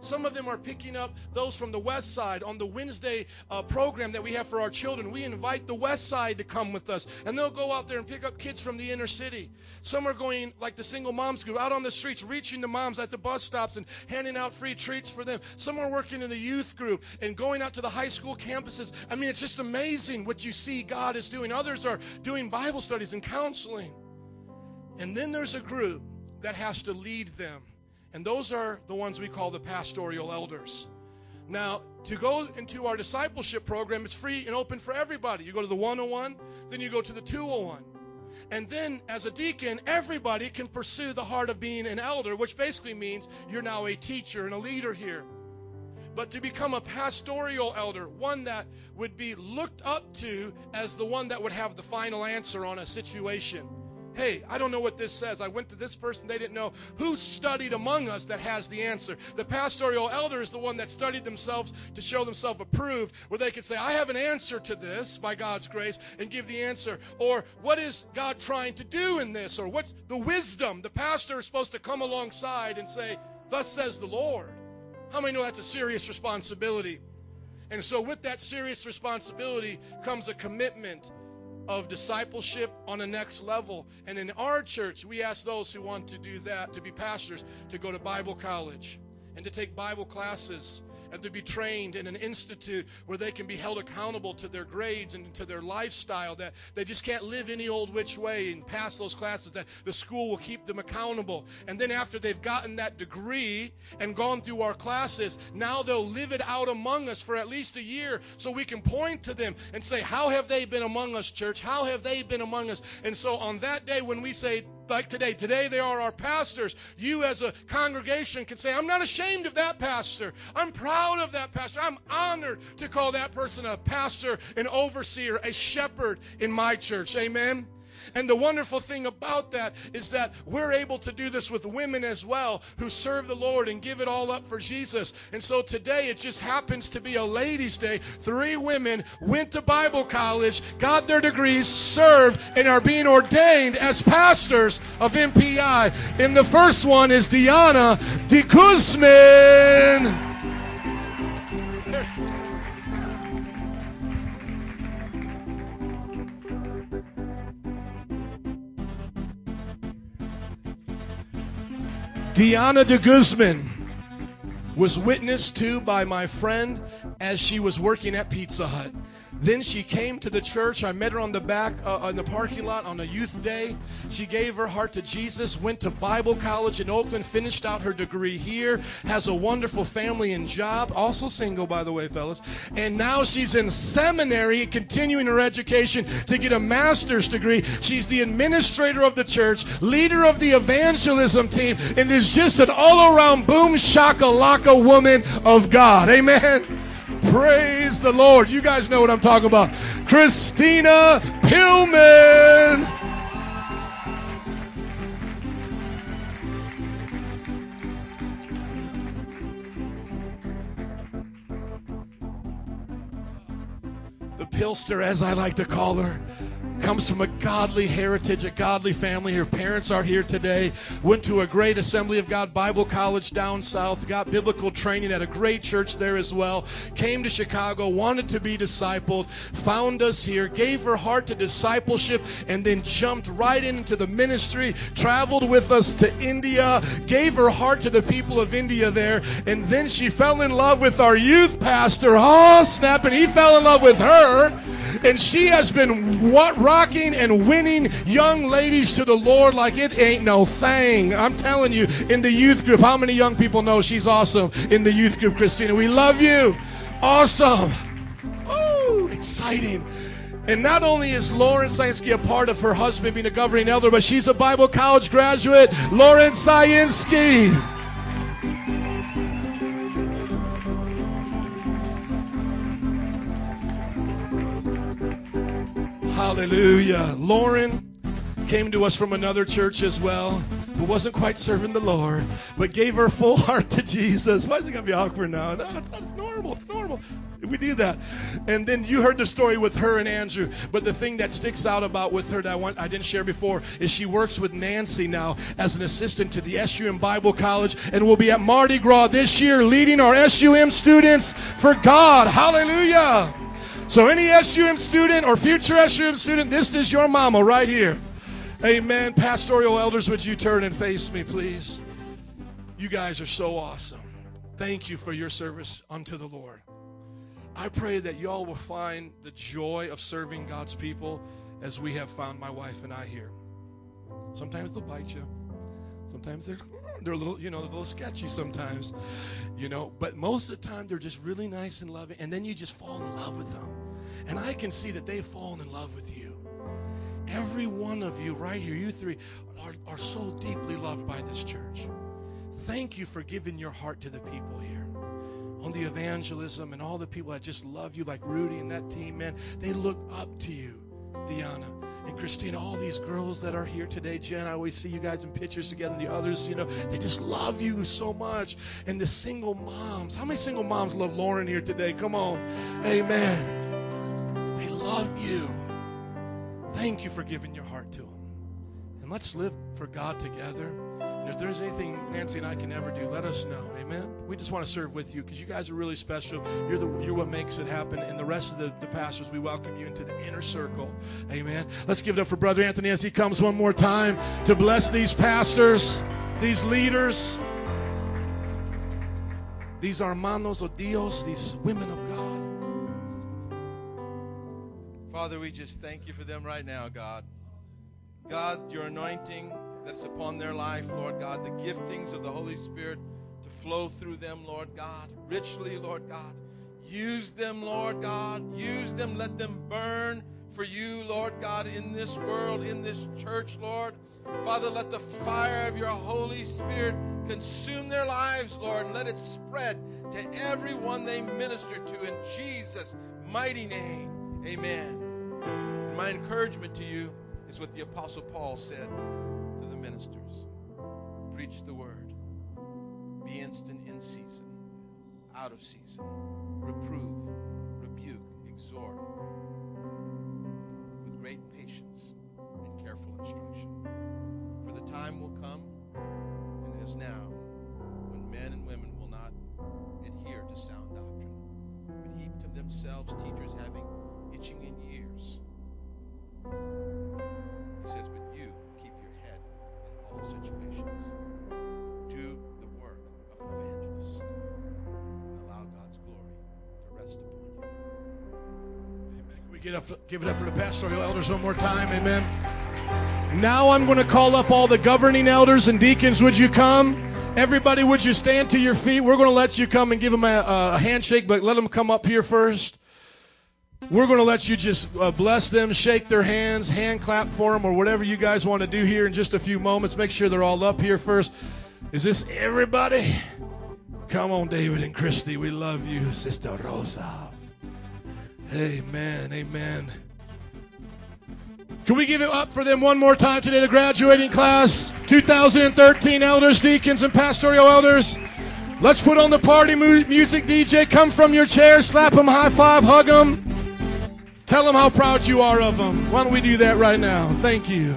Some of them are picking up those from the West Side on the Wednesday uh, program that we have for our children. We invite the West Side to come with us, and they'll go out there and pick up kids from the inner city. Some are going, like the single moms group, out on the streets, reaching the moms at the bus stops and handing out free treats for them. Some are working in the youth group and going out to the high school campuses. I mean, it's just amazing what you see God is doing. Others are doing Bible studies and counseling. And then there's a group that has to lead them. And those are the ones we call the pastoral elders. Now, to go into our discipleship program, it's free and open for everybody. You go to the 101, then you go to the 201. And then, as a deacon, everybody can pursue the heart of being an elder, which basically means you're now a teacher and a leader here. But to become a pastoral elder, one that would be looked up to as the one that would have the final answer on a situation. Hey, I don't know what this says. I went to this person, they didn't know. Who studied among us that has the answer? The pastoral elder is the one that studied themselves to show themselves approved, where they could say, I have an answer to this by God's grace, and give the answer. Or, what is God trying to do in this? Or, what's the wisdom? The pastor is supposed to come alongside and say, Thus says the Lord. How many know that's a serious responsibility? And so, with that serious responsibility comes a commitment of discipleship on the next level. And in our church, we ask those who want to do that, to be pastors, to go to Bible college and to take Bible classes and to be trained in an institute where they can be held accountable to their grades and to their lifestyle, that they just can't live any old which way and pass those classes, that the school will keep them accountable. And then after they've gotten that degree and gone through our classes, now they'll live it out among us for at least a year so we can point to them and say, How have they been among us, church? How have they been among us? And so on that day when we say, like today. Today they are our pastors. You as a congregation can say, I'm not ashamed of that pastor. I'm proud of that pastor. I'm honored to call that person a pastor, an overseer, a shepherd in my church. Amen. And the wonderful thing about that is that we're able to do this with women as well who serve the Lord and give it all up for Jesus. And so today it just happens to be a ladies' day. Three women went to Bible college, got their degrees, served, and are being ordained as pastors of MPI. And the first one is Diana de <laughs> Diana de Guzman was witnessed to by my friend as she was working at Pizza Hut. Then she came to the church. I met her on the back, uh, in the parking lot on a youth day. She gave her heart to Jesus, went to Bible college in Oakland, finished out her degree here, has a wonderful family and job, also single, by the way, fellas. And now she's in seminary, continuing her education to get a master's degree. She's the administrator of the church, leader of the evangelism team, and is just an all around boom shakalaka woman of God. Amen. Praise the Lord. You guys know what I'm talking about. Christina Pillman. The Pilster, as I like to call her. Comes from a godly heritage, a godly family. Her parents are here today. Went to a great Assembly of God Bible College down south, got biblical training at a great church there as well. Came to Chicago, wanted to be discipled, found us here, gave her heart to discipleship, and then jumped right into the ministry, traveled with us to India, gave her heart to the people of India there, and then she fell in love with our youth pastor. Oh, snap, and he fell in love with her. And she has been what rocking and winning young ladies to the Lord like it ain't no thing. I'm telling you, in the youth group, how many young people know she's awesome in the youth group, Christina? We love you. Awesome. Oh, exciting. And not only is Lauren Sainski a part of her husband being a governing elder, but she's a Bible college graduate, Lauren Sainski. Hallelujah. Lauren came to us from another church as well, who wasn't quite serving the Lord, but gave her full <laughs> heart to Jesus. Why is it going to be awkward now? No, it's, it's normal. It's normal. We do that. And then you heard the story with her and Andrew. But the thing that sticks out about with her that I, want, I didn't share before is she works with Nancy now as an assistant to the SUM Bible College and will be at Mardi Gras this year leading our SUM students for God. Hallelujah. So, any SUM student or future SUM student, this is your mama right here. Amen. Pastoral elders, would you turn and face me, please? You guys are so awesome. Thank you for your service unto the Lord. I pray that y'all will find the joy of serving God's people as we have found my wife and I here. Sometimes they'll bite you. Sometimes they're they're a little, you know, a little sketchy sometimes, you know. But most of the time, they're just really nice and loving, and then you just fall in love with them. And I can see that they've fallen in love with you. Every one of you right here, you three, are, are so deeply loved by this church. Thank you for giving your heart to the people here. On the evangelism and all the people that just love you, like Rudy and that team, man, they look up to you, Diana and Christina, all these girls that are here today, Jen, I always see you guys in pictures together, the others, you know, they just love you so much. And the single moms, how many single moms love Lauren here today? Come on. Amen. They love you. Thank you for giving your heart to them. And let's live for God together. And if there's anything Nancy and I can ever do, let us know. Amen. We just want to serve with you because you guys are really special. You're the you're what makes it happen. And the rest of the, the pastors, we welcome you into the inner circle. Amen. Let's give it up for Brother Anthony as he comes one more time to bless these pastors, these leaders, these hermanos of Dios, these women of God. Father, we just thank you for them right now, God. God, your anointing that's upon their life, Lord God, the giftings of the Holy Spirit to flow through them, Lord God, richly, Lord God. Use them, Lord God. Use them. Let them burn for you, Lord God, in this world, in this church, Lord. Father, let the fire of your Holy Spirit consume their lives, Lord, and let it spread to everyone they minister to in Jesus' mighty name. Amen. And my encouragement to you is what the Apostle Paul said to the ministers Preach the word, be instant in season, out of season, reprove, rebuke, exhort with great patience and careful instruction. For the time will come, and is now, when men and women will not adhere to sound doctrine, but heap to themselves teachers having itching in ears. He says, But you keep your head in all situations. Do the work of an evangelist and allow God's glory to rest upon you. Amen. Can we get up, give it up for the pastoral elders one more time? Amen. Now I'm going to call up all the governing elders and deacons. Would you come? Everybody, would you stand to your feet? We're going to let you come and give them a, a handshake, but let them come up here first. We're going to let you just uh, bless them, shake their hands, hand clap for them, or whatever you guys want to do here in just a few moments. Make sure they're all up here first. Is this everybody? Come on, David and Christy. We love you, Sister Rosa. Amen. Amen. Can we give it up for them one more time today, the graduating class, 2013 elders, deacons, and pastoral elders? Let's put on the party mu- music, DJ. Come from your chair, slap them, high five, hug them. Tell them how proud you are of them. Why don't we do that right now? Thank you.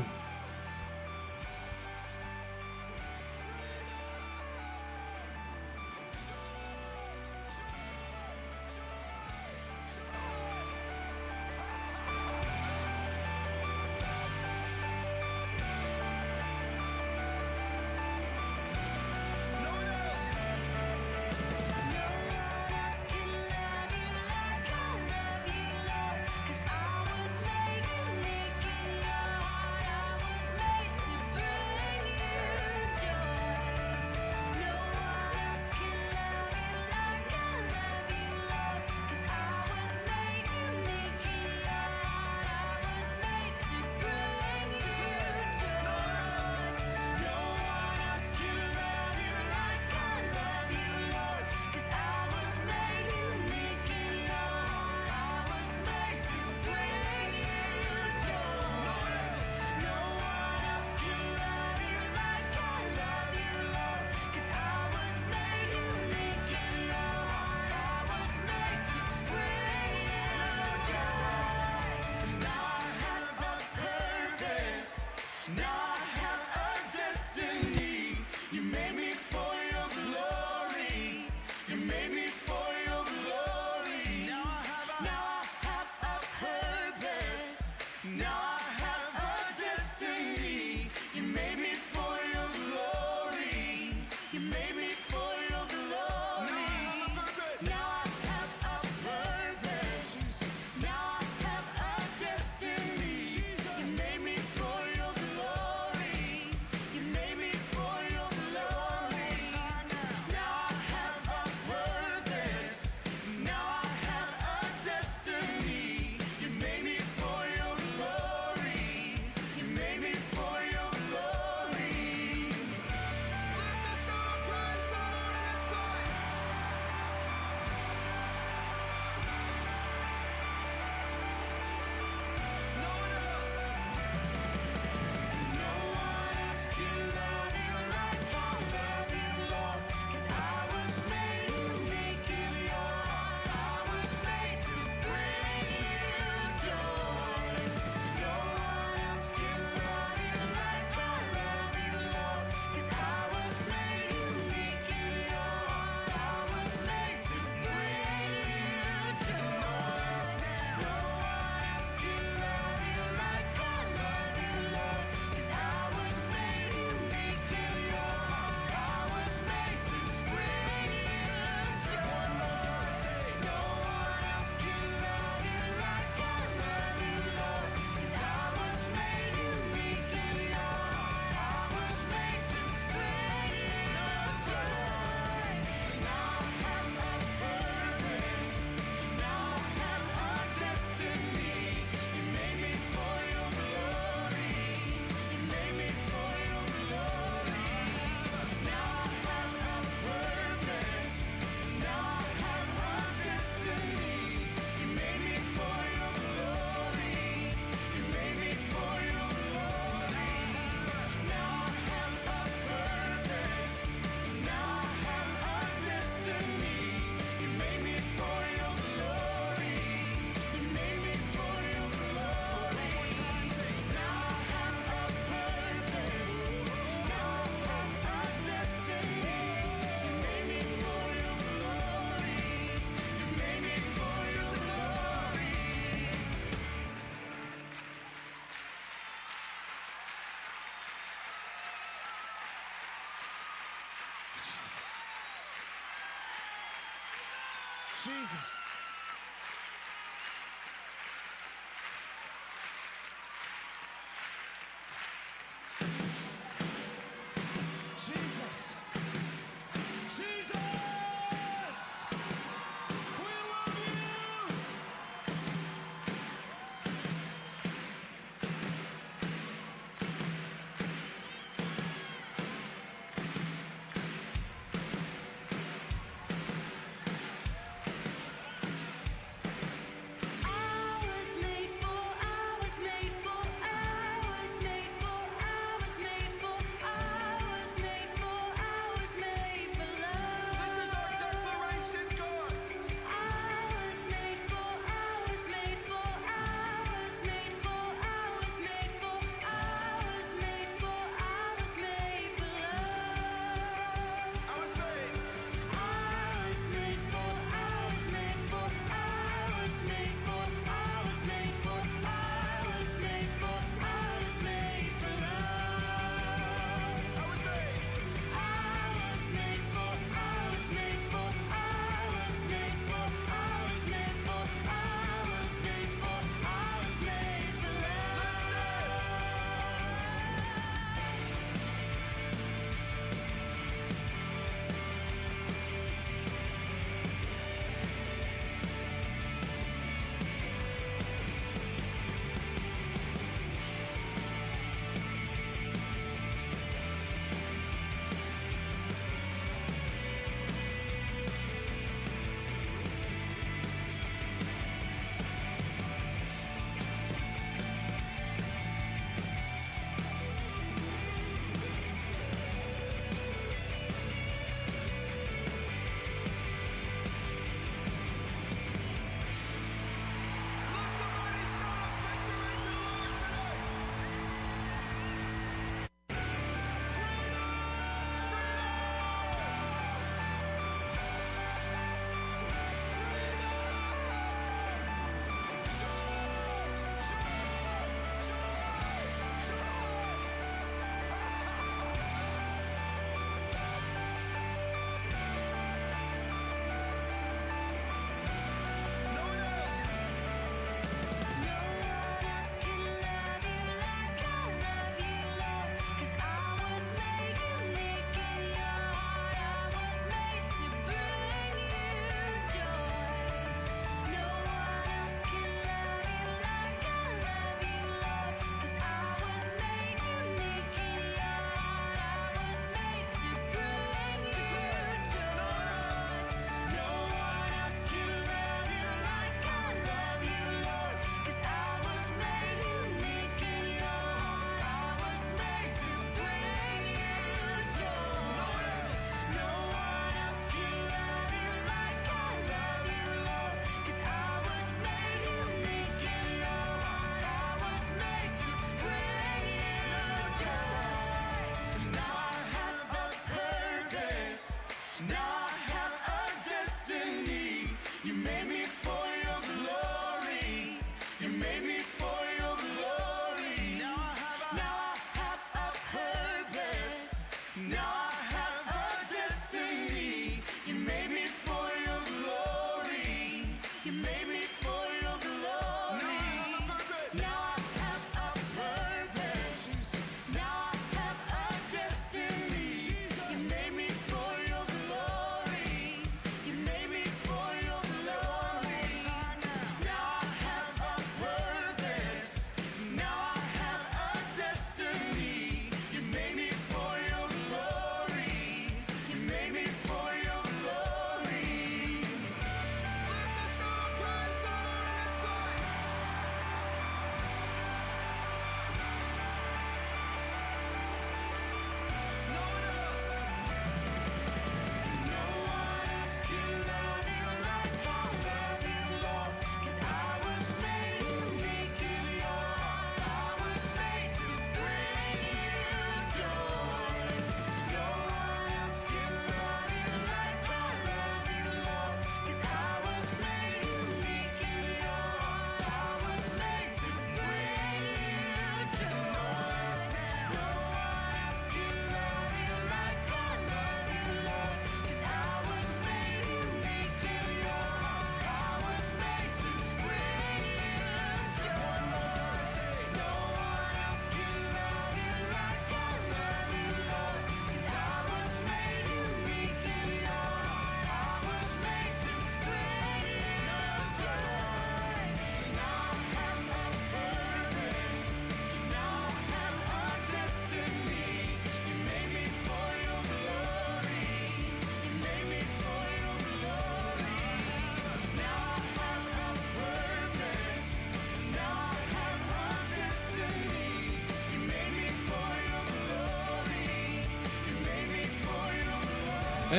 Jesus.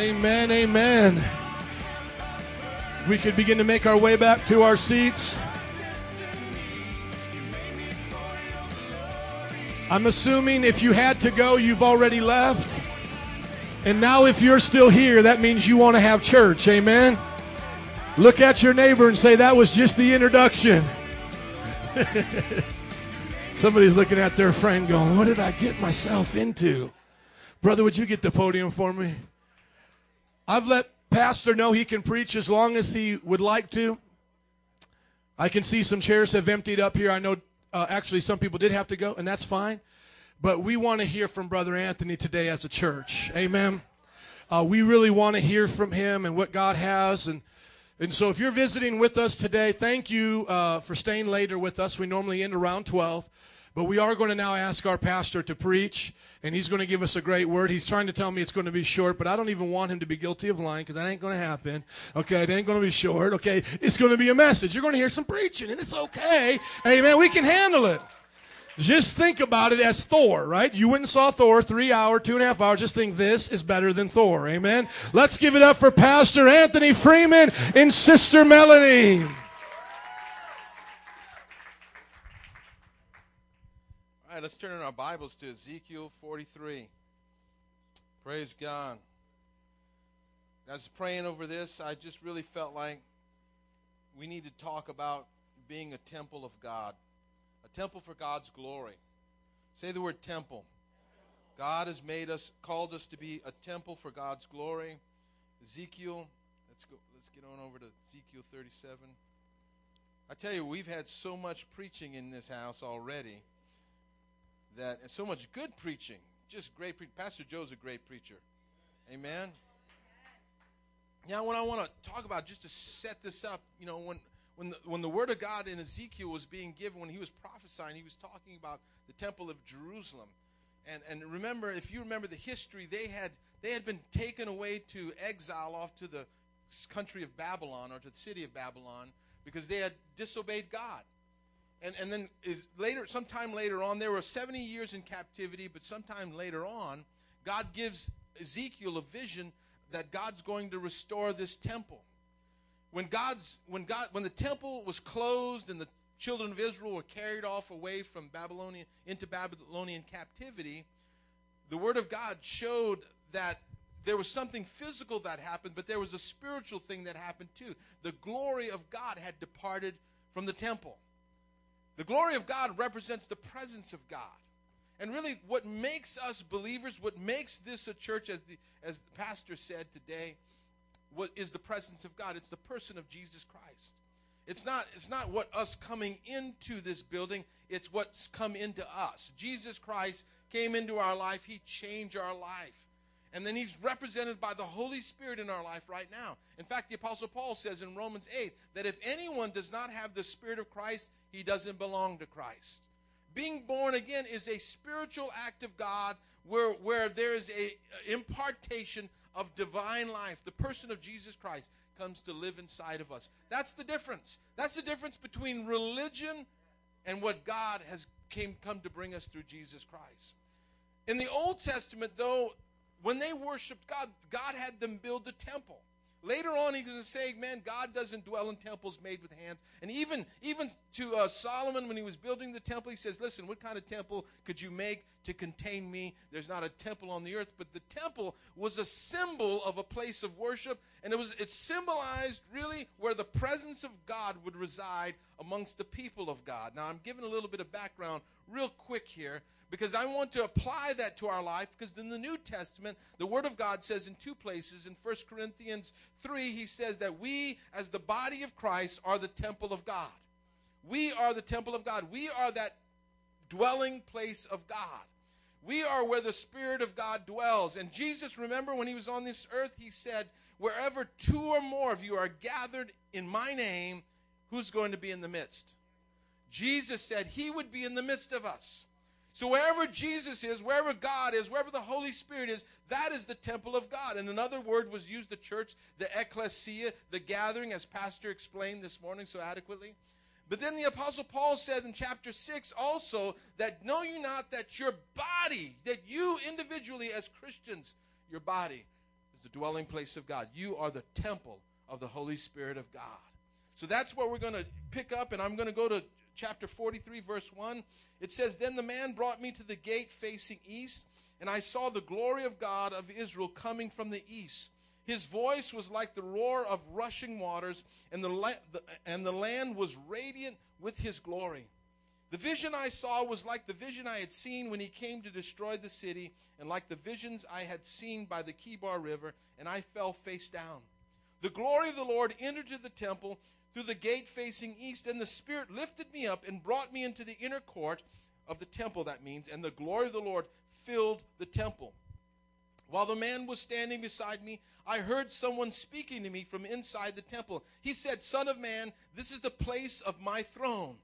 Amen, amen. If we could begin to make our way back to our seats. I'm assuming if you had to go, you've already left. And now, if you're still here, that means you want to have church. Amen. Look at your neighbor and say, That was just the introduction. <laughs> Somebody's looking at their friend going, What did I get myself into? Brother, would you get the podium for me? I've let Pastor know he can preach as long as he would like to. I can see some chairs have emptied up here. I know uh, actually some people did have to go, and that's fine. But we want to hear from Brother Anthony today as a church. Amen. Uh, we really want to hear from him and what God has. And, and so if you're visiting with us today, thank you uh, for staying later with us. We normally end around 12. But we are going to now ask our pastor to preach, and he's going to give us a great word. He's trying to tell me it's going to be short, but I don't even want him to be guilty of lying because that ain't going to happen. Okay, it ain't going to be short. Okay, it's going to be a message. You're going to hear some preaching, and it's okay. Amen. We can handle it. Just think about it as Thor, right? You went and saw Thor three hour, two and a half hours. Just think this is better than Thor. Amen. Let's give it up for Pastor Anthony Freeman and Sister Melanie. Right, let's turn in our Bibles to Ezekiel 43. Praise God. As I was praying over this, I just really felt like we need to talk about being a temple of God, a temple for God's glory. Say the word temple. God has made us, called us to be a temple for God's glory. Ezekiel, let's go. Let's get on over to Ezekiel 37. I tell you, we've had so much preaching in this house already that and so much good preaching, just great. Pre- Pastor Joe's a great preacher. Amen. Now, what I want to talk about, just to set this up, you know, when when the, when the word of God in Ezekiel was being given, when he was prophesying, he was talking about the temple of Jerusalem. And and remember, if you remember the history, they had they had been taken away to exile off to the country of Babylon or to the city of Babylon because they had disobeyed God. And, and then is later, sometime later on, there were 70 years in captivity, but sometime later on, God gives Ezekiel a vision that God's going to restore this temple. When God's when God when the temple was closed and the children of Israel were carried off away from Babylonian into Babylonian captivity, the word of God showed that there was something physical that happened, but there was a spiritual thing that happened too. The glory of God had departed from the temple. The glory of God represents the presence of God. And really, what makes us believers, what makes this a church, as the, as the pastor said today, what is the presence of God? It's the person of Jesus Christ. It's not, it's not what us coming into this building, it's what's come into us. Jesus Christ came into our life, He changed our life. And then he's represented by the Holy Spirit in our life right now. In fact, the Apostle Paul says in Romans 8 that if anyone does not have the Spirit of Christ, he doesn't belong to Christ. Being born again is a spiritual act of God where, where there is a impartation of divine life. The person of Jesus Christ comes to live inside of us. That's the difference. That's the difference between religion and what God has came come to bring us through Jesus Christ. In the Old Testament, though, when they worshiped God, God had them build a temple. Later on, he's going to say, man, God doesn't dwell in temples made with hands. And even, even to uh, Solomon, when he was building the temple, he says, listen, what kind of temple could you make to contain me? There's not a temple on the earth. But the temple was a symbol of a place of worship. And it was it symbolized really where the presence of God would reside amongst the people of God. Now, I'm giving a little bit of background real quick here because I want to apply that to our life because in the New Testament, the Word of God says in two places. In 1 Corinthians 3, he says that we, as the body of Christ, are the temple of God. We are the temple of God. We are that dwelling place of God. We are where the Spirit of God dwells. And Jesus, remember when he was on this earth, he said, Wherever two or more of you are gathered in my name, who's going to be in the midst? Jesus said he would be in the midst of us. So wherever Jesus is, wherever God is, wherever the Holy Spirit is, that is the temple of God. And another word was used, the church, the ecclesia, the gathering, as Pastor explained this morning so adequately. But then the Apostle Paul said in chapter 6 also that know you not that your body, that you individually as Christians, your body, is the dwelling place of God. You are the temple of the Holy Spirit of God. So that's where we're going to pick up, and I'm going to go to chapter 43, verse 1. It says, Then the man brought me to the gate facing east, and I saw the glory of God of Israel coming from the east. His voice was like the roar of rushing waters, and the, la- the, and the land was radiant with his glory. The vision I saw was like the vision I had seen when he came to destroy the city, and like the visions I had seen by the Kebar River, and I fell face down. The glory of the Lord entered to the temple through the gate facing east, and the Spirit lifted me up and brought me into the inner court of the temple, that means, and the glory of the Lord filled the temple. While the man was standing beside me, I heard someone speaking to me from inside the temple. He said, Son of man, this is the place of my throne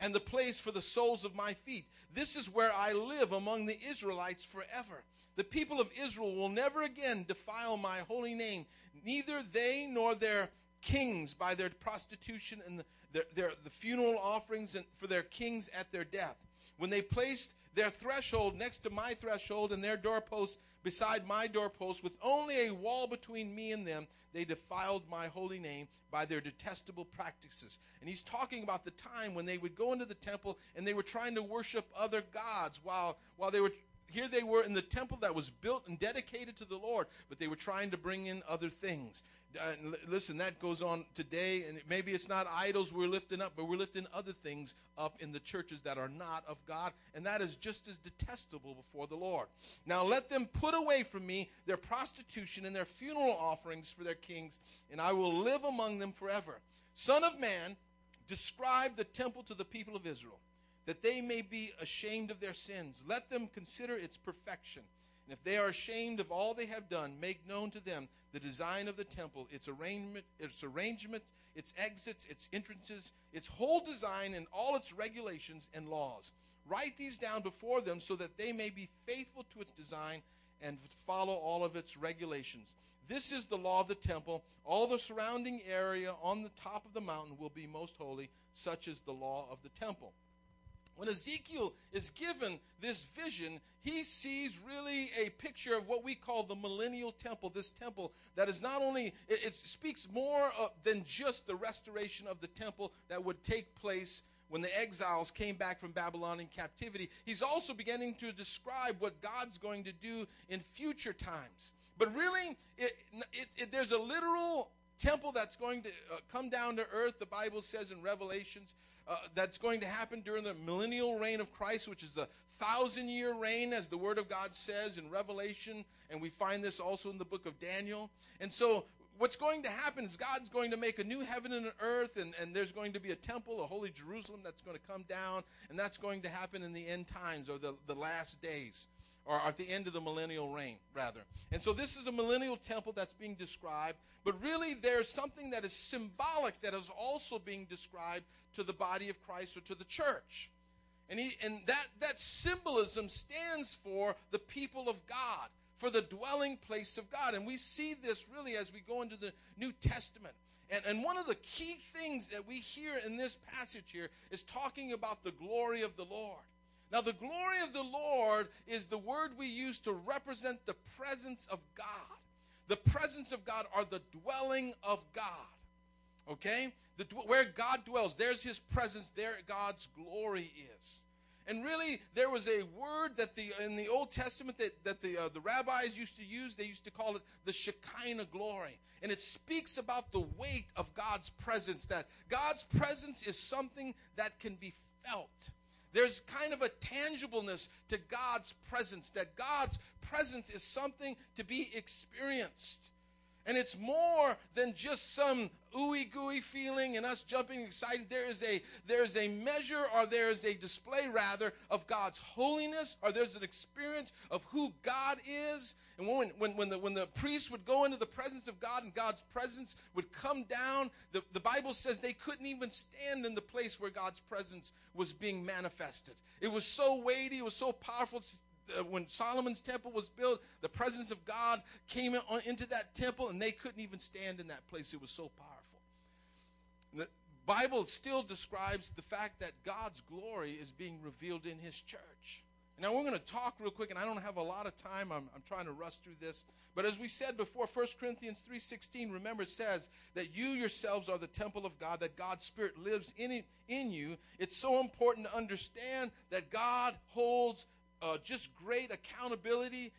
and the place for the soles of my feet. This is where I live among the Israelites forever. The people of Israel will never again defile my holy name, neither they nor their kings by their prostitution and the, their, their, the funeral offerings and for their kings at their death. When they placed their threshold next to my threshold and their doorpost beside my doorpost, with only a wall between me and them, they defiled my holy name by their detestable practices. And he's talking about the time when they would go into the temple and they were trying to worship other gods while, while they were here they were in the temple that was built and dedicated to the Lord, but they were trying to bring in other things. Uh, l- listen, that goes on today, and maybe it's not idols we're lifting up, but we're lifting other things up in the churches that are not of God, and that is just as detestable before the Lord. Now let them put away from me their prostitution and their funeral offerings for their kings, and I will live among them forever. Son of man, describe the temple to the people of Israel that they may be ashamed of their sins. Let them consider its perfection. And if they are ashamed of all they have done, make known to them the design of the temple, its arrangement, its arrangements, its exits, its entrances, its whole design, and all its regulations and laws. Write these down before them so that they may be faithful to its design and follow all of its regulations. This is the law of the temple. All the surrounding area on the top of the mountain will be most holy. Such is the law of the temple when Ezekiel is given this vision, he sees really a picture of what we call the millennial temple. This temple that is not only, it, it speaks more uh, than just the restoration of the temple that would take place when the exiles came back from Babylon in captivity. He's also beginning to describe what God's going to do in future times. But really, it, it, there's a literal temple that's going to uh, come down to earth, the Bible says in Revelations, uh, that's going to happen during the millennial reign of Christ, which is a thousand year reign, as the Word of God says in Revelation, and we find this also in the book of Daniel. And so, what's going to happen is God's going to make a new heaven and an earth, and, and there's going to be a temple, a holy Jerusalem that's going to come down, and that's going to happen in the end times or the, the last days or at the end of the millennial reign, rather. And so this is a millennial temple that's being described, but really there's something that is symbolic that is also being described to the body of Christ or to the church. And, he, and that, that symbolism stands for the people of God, for the dwelling place of God. And we see this really as we go into the New Testament. And, and one of the key things that we hear in this passage here is talking about the glory of the Lord. Now, the glory of the Lord is the word we use to represent the presence of God. The presence of God are the dwelling of God. Okay? The, where God dwells, there's his presence, there God's glory is. And really, there was a word that the in the Old Testament that, that the, uh, the rabbis used to use. They used to call it the Shekinah glory. And it speaks about the weight of God's presence, that God's presence is something that can be felt. There's kind of a tangibleness to God's presence, that God's presence is something to be experienced. And it's more than just some ooey gooey feeling and us jumping excited. There is a there is a measure or there is a display rather of God's holiness, or there's an experience of who God is. And when when, when the when the priest would go into the presence of God and God's presence would come down, the, the Bible says they couldn't even stand in the place where God's presence was being manifested. It was so weighty, it was so powerful uh, when Solomon's temple was built, the presence of God came on, into that temple, and they couldn't even stand in that place. It was so powerful. The Bible still describes the fact that God's glory is being revealed in His church. Now we're going to talk real quick, and I don't have a lot of time. I'm, I'm trying to rush through this. But as we said before, 1 Corinthians 3.16, remember, says that you yourselves are the temple of God, that God's Spirit lives in, it, in you. It's so important to understand that God holds uh, just great accountability,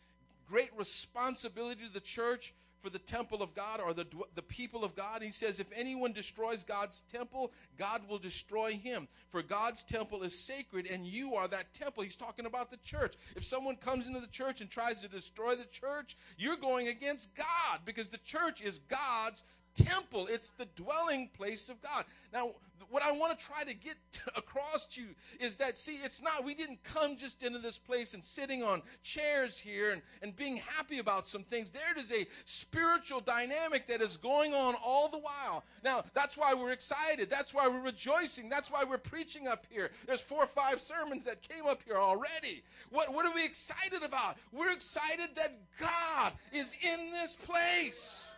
great responsibility to the church for the temple of God or the, the people of God. He says, if anyone destroys God's temple, God will destroy him. For God's temple is sacred and you are that temple. He's talking about the church. If someone comes into the church and tries to destroy the church, you're going against God because the church is God's temple. It's the dwelling place of God. Now, what I want to try to get <laughs> across to you is that, see, it's not, we didn't come just into this place and sitting on chairs here and, and being happy about some things. There is a spiritual dynamic that is going on all the while. Now, that's why we're excited. That's why we're rejoicing. That's why we're preaching up here. There's four or five sermons that came up here already. What, what are we excited about? We're excited that God is in this place.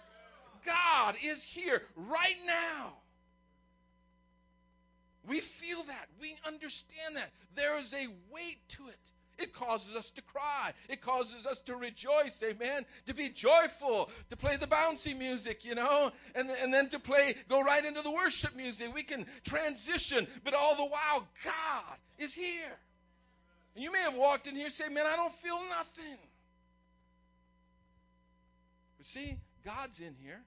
God is here right now. We feel that. We understand that. There is a weight to it. It causes us to cry. It causes us to rejoice, amen. To be joyful, to play the bouncy music, you know, and, and then to play, go right into the worship music. We can transition, but all the while, God is here. And you may have walked in here and say, Man, I don't feel nothing. But see, God's in here,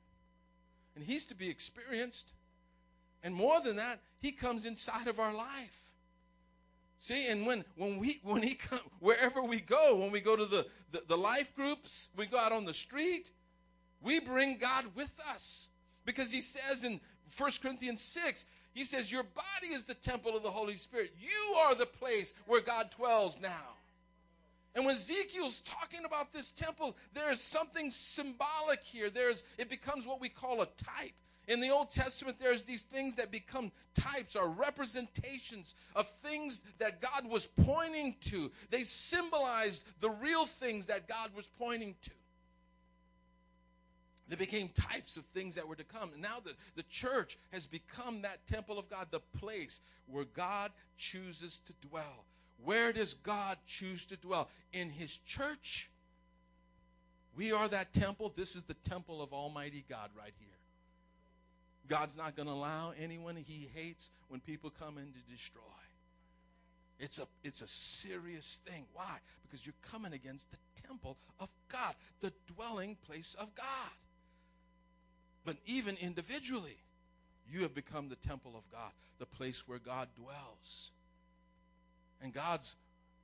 and He's to be experienced. And more than that, He comes inside of our life. See, and when when we when he come wherever we go, when we go to the, the, the life groups, we go out on the street, we bring God with us. Because he says in 1 Corinthians 6, he says, Your body is the temple of the Holy Spirit. You are the place where God dwells now. And when Ezekiel's talking about this temple, there is something symbolic here. There's it becomes what we call a type. In the Old Testament, there's these things that become types or representations of things that God was pointing to. They symbolize the real things that God was pointing to. They became types of things that were to come. And now the, the church has become that temple of God, the place where God chooses to dwell. Where does God choose to dwell? In His church. We are that temple. This is the temple of Almighty God right here. God's not going to allow anyone he hates when people come in to destroy. It's a, it's a serious thing. Why? Because you're coming against the temple of God, the dwelling place of God. But even individually, you have become the temple of God, the place where God dwells. And God's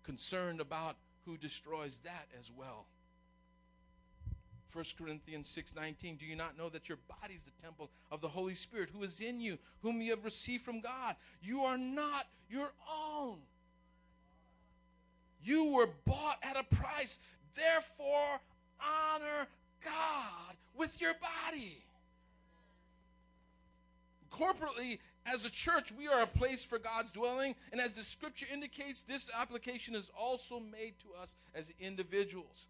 concerned about who destroys that as well. 1 Corinthians 6:19 Do you not know that your body is the temple of the Holy Spirit who is in you whom you have received from God? You are not your own. You were bought at a price. Therefore honor God with your body. Corporately as a church we are a place for God's dwelling and as the scripture indicates this application is also made to us as individuals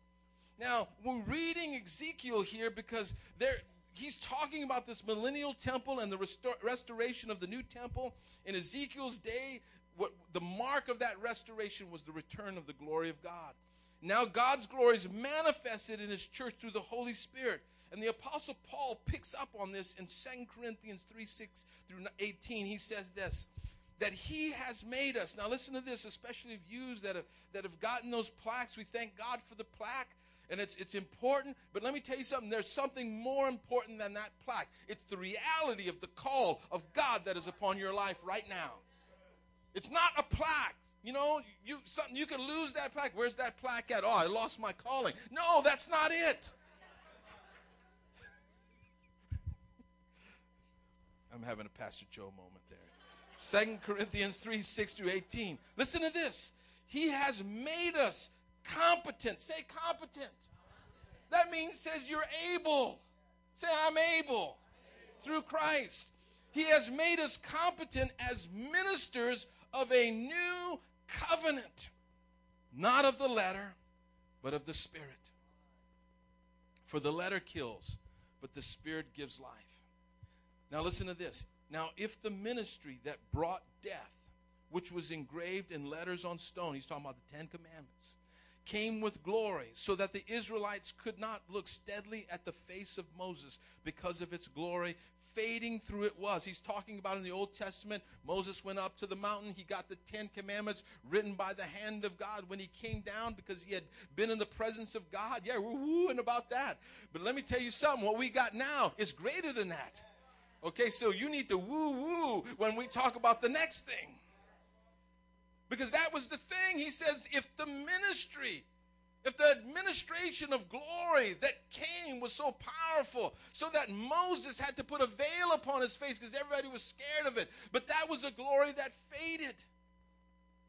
now, we're reading Ezekiel here because there he's talking about this millennial temple and the restor- restoration of the new temple. In Ezekiel's day, what the mark of that restoration was the return of the glory of God. Now God's glory is manifested in his church through the Holy Spirit. And the apostle Paul picks up on this in 2 Corinthians 3 6 through 18. He says this that he has made us. Now listen to this, especially yous that have that have gotten those plaques. We thank God for the plaque and it's, it's important. But let me tell you something there's something more important than that plaque. It's the reality of the call of God that is upon your life right now. It's not a plaque. You know, you something you can lose that plaque. Where's that plaque at? Oh, I lost my calling. No, that's not it. I'm having a Pastor Joe moment there. Second Corinthians 3 6 through 18. Listen to this. He has made us competent. Say competent. That means says you're able. Say I'm able through Christ. He has made us competent as ministers of a new covenant, not of the letter, but of the Spirit. For the letter kills, but the Spirit gives life. Now listen to this. Now, if the ministry that brought death which was engraved in letters on stone, he's talking about the Ten Commandments, came with glory, so that the Israelites could not look steadily at the face of Moses because of its glory. Fading through it was. He's talking about in the Old Testament, Moses went up to the mountain. He got the Ten Commandments written by the hand of God when he came down because he had been in the presence of God. Yeah, we're wooing about that. But let me tell you something what we got now is greater than that. Okay, so you need to woo woo when we talk about the next thing. Because that was the thing. He says, if the ministry, if the administration of glory that came was so powerful, so that Moses had to put a veil upon his face because everybody was scared of it, but that was a glory that faded.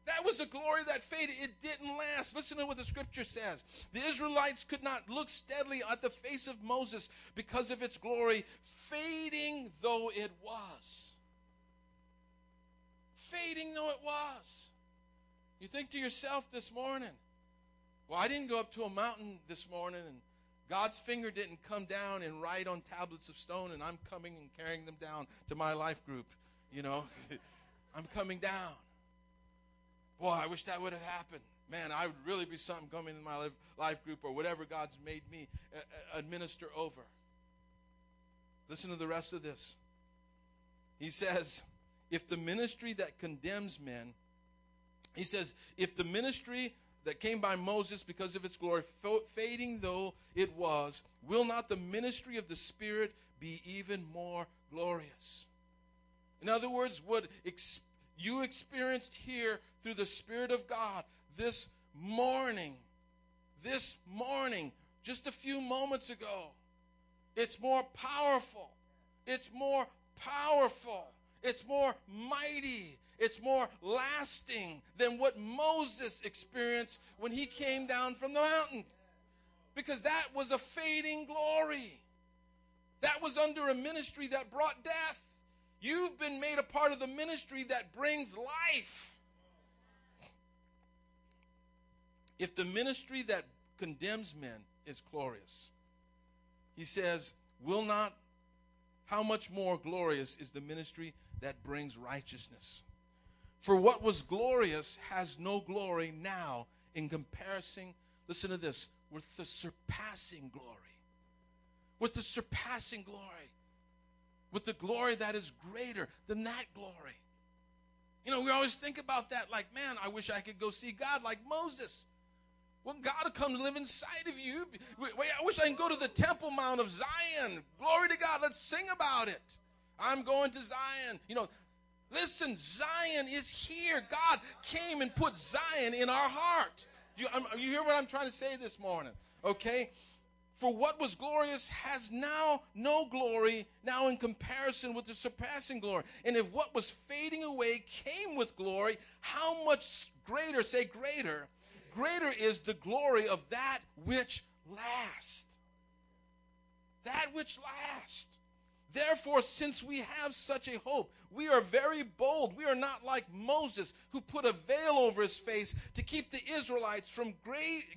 That was a glory that faded. It didn't last. Listen to what the scripture says. The Israelites could not look steadily at the face of Moses because of its glory, fading though it was. Fading though it was. You think to yourself this morning, well, I didn't go up to a mountain this morning and God's finger didn't come down and write on tablets of stone and I'm coming and carrying them down to my life group. You know, <laughs> I'm coming down. Boy, I wish that would have happened. Man, I would really be something coming in my life, group or whatever God's made me uh, uh, administer over. Listen to the rest of this. He says, if the ministry that condemns men, he says, if the ministry that came by Moses because of its glory, fading though it was, will not the ministry of the Spirit be even more glorious? In other words, would, you experienced here through the Spirit of God this morning, this morning, just a few moments ago, it's more powerful. It's more powerful. It's more mighty. It's more lasting than what Moses experienced when he came down from the mountain. Because that was a fading glory. That was under a ministry that brought death. You've been made a part of the ministry that brings life. If the ministry that condemns men is glorious, he says, will not, how much more glorious is the ministry that brings righteousness? For what was glorious has no glory now in comparison, listen to this, with the surpassing glory. With the surpassing glory. With the glory that is greater than that glory. You know, we always think about that like, man, I wish I could go see God like Moses. Well, God will come to live inside of you. I wish I can go to the Temple Mount of Zion. Glory to God. Let's sing about it. I'm going to Zion. You know, listen, Zion is here. God came and put Zion in our heart. Do you, you hear what I'm trying to say this morning? Okay? For what was glorious has now no glory, now in comparison with the surpassing glory. And if what was fading away came with glory, how much greater, say greater, greater is the glory of that which lasts. That which lasts. Therefore, since we have such a hope, we are very bold. We are not like Moses, who put a veil over his face to keep the Israelites from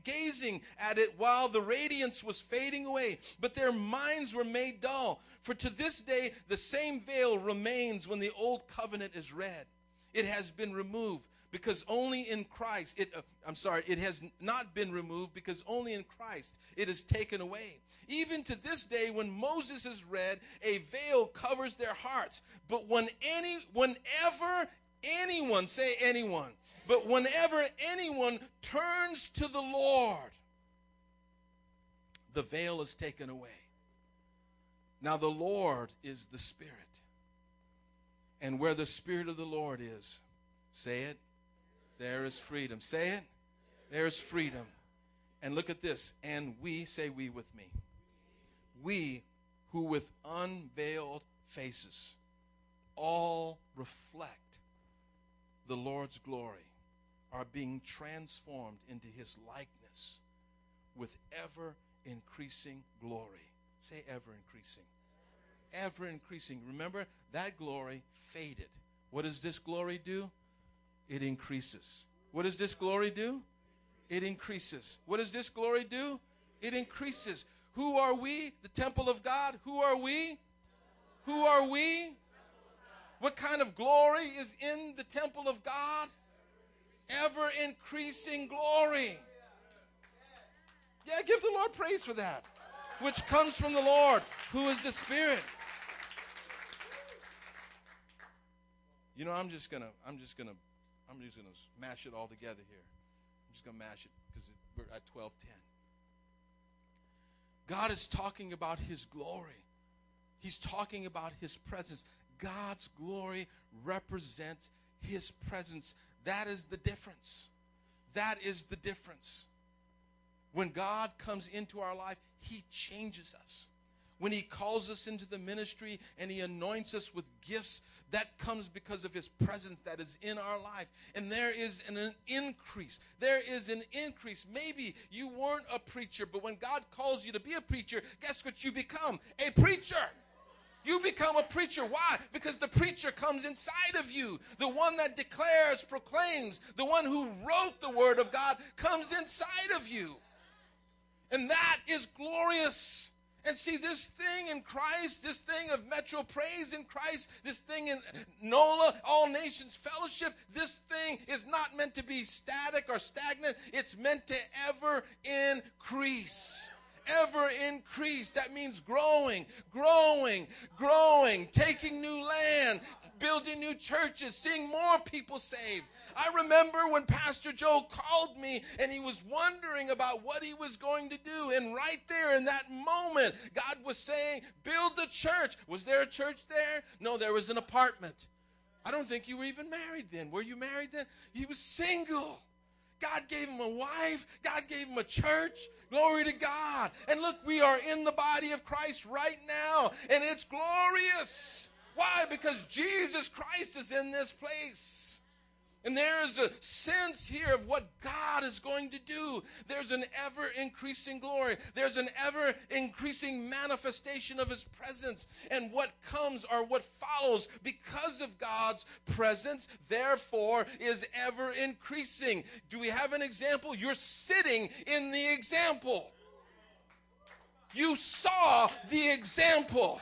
gazing at it while the radiance was fading away. But their minds were made dull. For to this day, the same veil remains when the old covenant is read. It has been removed because only in Christ, it, uh, I'm sorry, it has not been removed because only in Christ it is taken away. Even to this day, when Moses is read, a veil covers their hearts. But when any, whenever anyone, say anyone, but whenever anyone turns to the Lord, the veil is taken away. Now, the Lord is the Spirit. And where the Spirit of the Lord is, say it, there is freedom. Say it, there's freedom. And look at this. And we, say we with me, we who with unveiled faces all reflect the Lord's glory are being transformed into his likeness with ever increasing glory. Say ever increasing. Ever increasing. Remember, that glory faded. What does this glory do? It increases. What does this glory do? It increases. What does this glory do? It increases. Who are we? The temple of God. Who are we? Who are we? What kind of glory is in the temple of God? Ever increasing glory. Yeah, give the Lord praise for that, which comes from the Lord, who is the Spirit. You know, I'm just gonna, I'm just gonna, I'm just gonna mash it all together here. I'm just gonna mash it because we're at 12:10. God is talking about His glory. He's talking about His presence. God's glory represents His presence. That is the difference. That is the difference. When God comes into our life, He changes us. When He calls us into the ministry and He anoints us with gifts, that comes because of His presence that is in our life. And there is an, an increase. There is an increase. Maybe you weren't a preacher, but when God calls you to be a preacher, guess what you become? A preacher. You become a preacher. Why? Because the preacher comes inside of you. The one that declares, proclaims, the one who wrote the word of God comes inside of you. And that is glorious. And see, this thing in Christ, this thing of Metro Praise in Christ, this thing in NOLA, All Nations Fellowship, this thing is not meant to be static or stagnant. It's meant to ever increase ever increase. That means growing, growing, growing, taking new land, building new churches, seeing more people saved. I remember when Pastor Joe called me and he was wondering about what he was going to do. And right there in that moment, God was saying, Build the church. Was there a church there? No, there was an apartment. I don't think you were even married then. Were you married then? He was single. God gave him a wife. God gave him a church. Glory to God. And look, we are in the body of Christ right now, and it's glorious. Why? Because Jesus Christ is in this place. And there is a sense here of what God is going to do. There's an ever increasing glory. There's an ever increasing manifestation of His presence. And what comes or what follows because of God's presence, therefore, is ever increasing. Do we have an example? You're sitting in the example. You saw the example.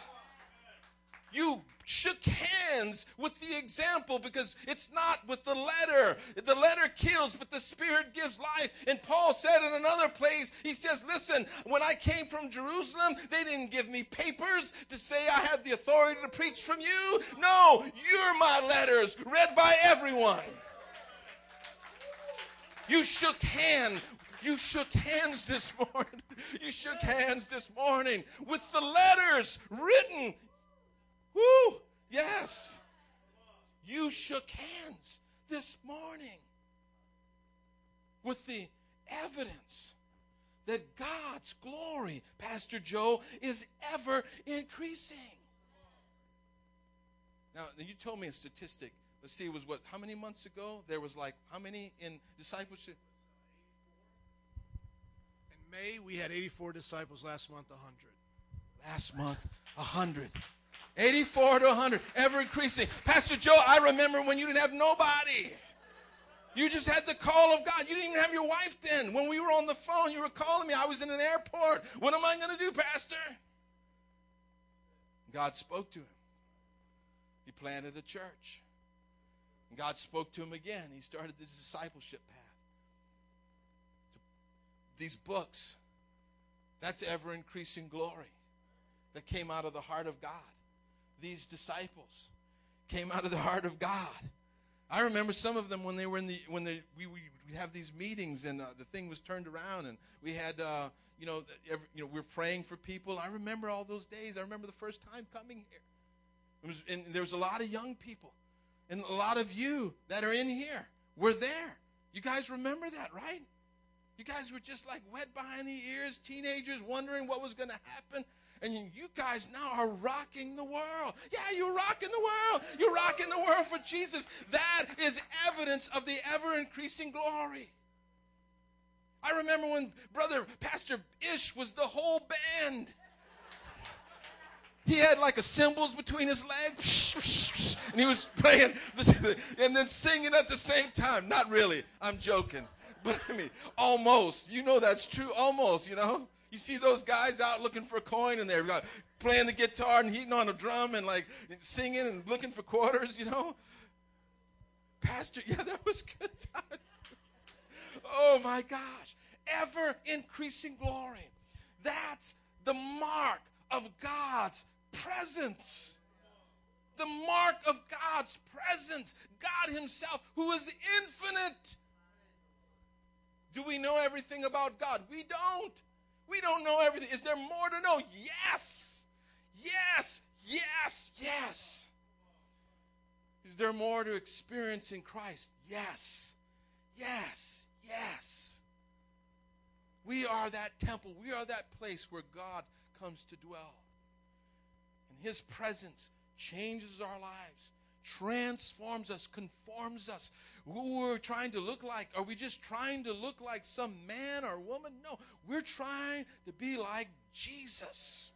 You shook hands with the example because it's not with the letter. The letter kills, but the Spirit gives life. And Paul said in another place, he says, Listen, when I came from Jerusalem, they didn't give me papers to say I had the authority to preach from you. No, you're my letters, read by everyone. You shook hand you shook hands this <laughs> morning. You shook hands this morning with the letters written Woo! Yes. You shook hands this morning with the evidence that God's glory, Pastor Joe, is ever increasing. Now, you told me a statistic. Let's see, it was what, how many months ago? There was like, how many in discipleship? In May, we had 84 disciples. Last month, 100. Last month, 100. 84 to 100, ever increasing. Pastor Joe, I remember when you didn't have nobody. You just had the call of God. You didn't even have your wife then. When we were on the phone, you were calling me. I was in an airport. What am I going to do, Pastor? God spoke to him. He planted a church. And God spoke to him again. He started this discipleship path. These books, that's ever increasing glory that came out of the heart of God these disciples came out of the heart of God. I remember some of them when they were in the when they we we have these meetings and uh, the thing was turned around and we had uh, you know every, you know we are praying for people. I remember all those days. I remember the first time coming here. Was and there was a lot of young people and a lot of you that are in here. We're there. You guys remember that, right? You guys were just like wet behind the ears, teenagers wondering what was going to happen. And you guys now are rocking the world. Yeah, you're rocking the world. You're rocking the world for Jesus. That is evidence of the ever increasing glory. I remember when brother Pastor Ish was the whole band. He had like a cymbals between his legs, and he was playing <laughs> and then singing at the same time. Not really. I'm joking. But I mean, almost. You know that's true. Almost, you know. You see those guys out looking for a coin and they're like, playing the guitar and hitting on a drum and like singing and looking for quarters, you know? Pastor, <laughs> yeah, that was good times. oh my gosh. Ever increasing glory. That's the mark of God's presence. The mark of God's presence. God Himself, who is infinite. Do we know everything about God? We don't. We don't know everything. Is there more to know? Yes. Yes. Yes. Yes. Is there more to experience in Christ? Yes. Yes. Yes. We are that temple. We are that place where God comes to dwell. And His presence changes our lives, transforms us, conforms us. Who we're trying to look like? Are we just trying to look like some man or woman? No, we're trying to be like Jesus.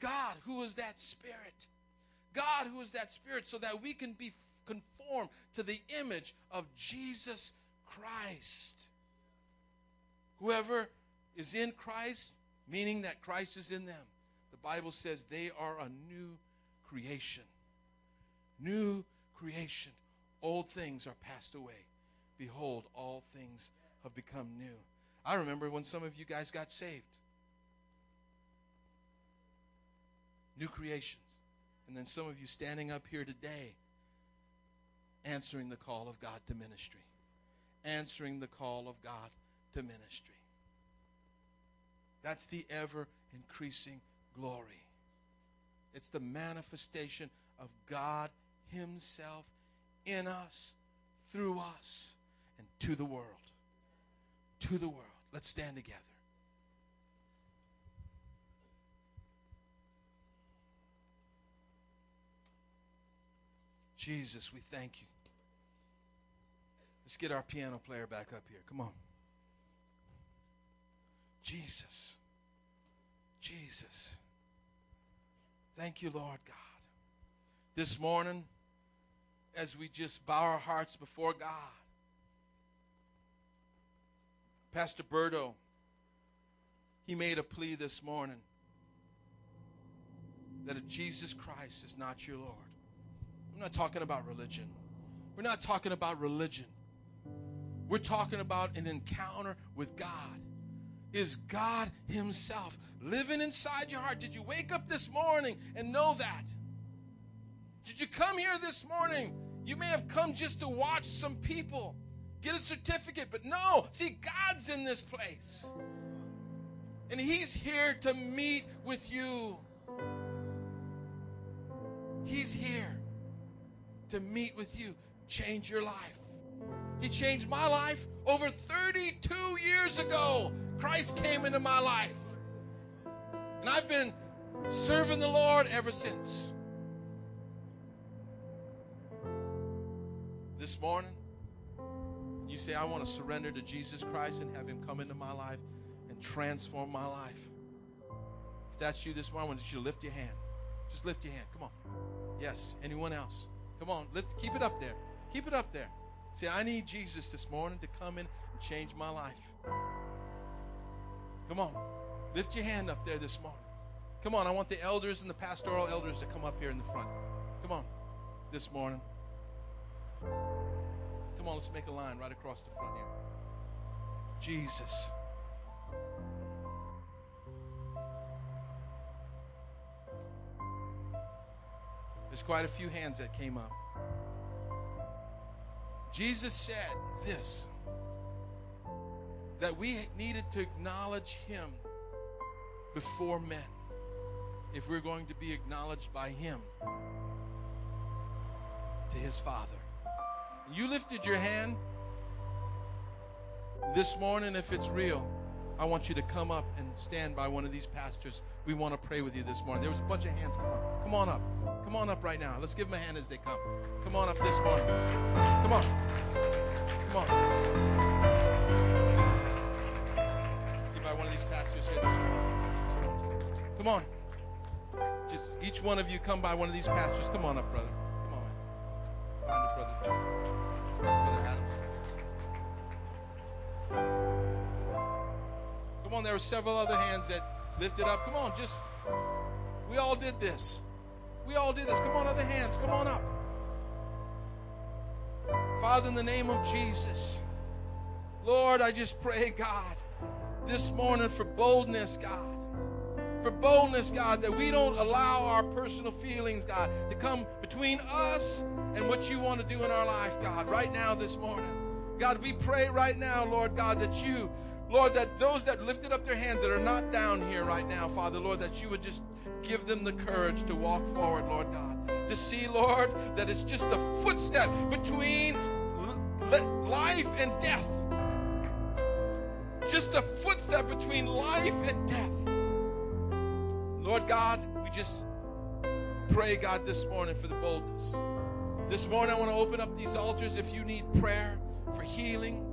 God, who is that Spirit. God, who is that Spirit, so that we can be conformed to the image of Jesus Christ. Whoever is in Christ, meaning that Christ is in them, the Bible says they are a new creation. New creation. Old things are passed away. Behold, all things have become new. I remember when some of you guys got saved. New creations. And then some of you standing up here today answering the call of God to ministry. Answering the call of God to ministry. That's the ever increasing glory. It's the manifestation of God Himself in us, through us, and to the world. To the world. Let's stand together. Jesus, we thank you. Let's get our piano player back up here. Come on. Jesus. Jesus. Thank you, Lord God. This morning, as we just bow our hearts before God, Pastor Berto, he made a plea this morning that if Jesus Christ is not your Lord, I'm not talking about religion. We're not talking about religion. We're talking about an encounter with God. Is God Himself living inside your heart? Did you wake up this morning and know that? Did you come here this morning? You may have come just to watch some people get a certificate, but no, see, God's in this place. And He's here to meet with you. He's here to meet with you, change your life. He changed my life over 32 years ago. Christ came into my life. And I've been serving the Lord ever since. This morning, you say, I want to surrender to Jesus Christ and have Him come into my life and transform my life. If that's you this morning, I want you to lift your hand. Just lift your hand. Come on. Yes. Anyone else? Come on. Lift. Keep it up there. Keep it up there. Say, I need Jesus this morning to come in and change my life. Come on. Lift your hand up there this morning. Come on. I want the elders and the pastoral elders to come up here in the front. Come on. This morning. Come on, let's make a line right across the front here. Jesus. There's quite a few hands that came up. Jesus said this that we needed to acknowledge him before men if we're going to be acknowledged by him to his Father. You lifted your hand this morning, if it's real. I want you to come up and stand by one of these pastors. We want to pray with you this morning. There was a bunch of hands. Come on. Come on up. Come on up right now. Let's give them a hand as they come. Come on up this morning. Come on. Come on. Get by one of these pastors here this morning. Come on. Just each one of you come by one of these pastors. Come on up, brother. Come on, man. Find a brother. Come on, there were several other hands that lifted up. Come on, just we all did this. We all did this. Come on, other hands, come on up. Father, in the name of Jesus, Lord, I just pray, God, this morning for boldness, God. For boldness, God, that we don't allow our personal feelings, God, to come between us and what you want to do in our life, God, right now this morning. God, we pray right now, Lord God, that you, Lord, that those that lifted up their hands that are not down here right now, Father, Lord, that you would just give them the courage to walk forward, Lord God. To see, Lord, that it's just a footstep between life and death. Just a footstep between life and death. Lord God, we just pray, God, this morning for the boldness. This morning, I want to open up these altars if you need prayer for healing.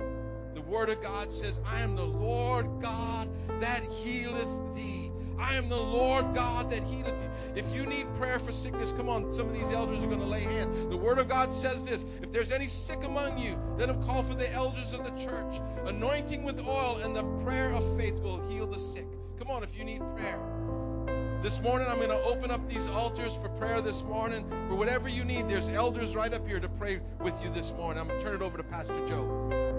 The Word of God says, I am the Lord God that healeth thee. I am the Lord God that healeth you. If you need prayer for sickness, come on. Some of these elders are going to lay hands. The Word of God says this If there's any sick among you, let him call for the elders of the church. Anointing with oil and the prayer of faith will heal the sick. Come on, if you need prayer. This morning, I'm going to open up these altars for prayer this morning. For whatever you need, there's elders right up here to pray with you this morning. I'm going to turn it over to Pastor Joe.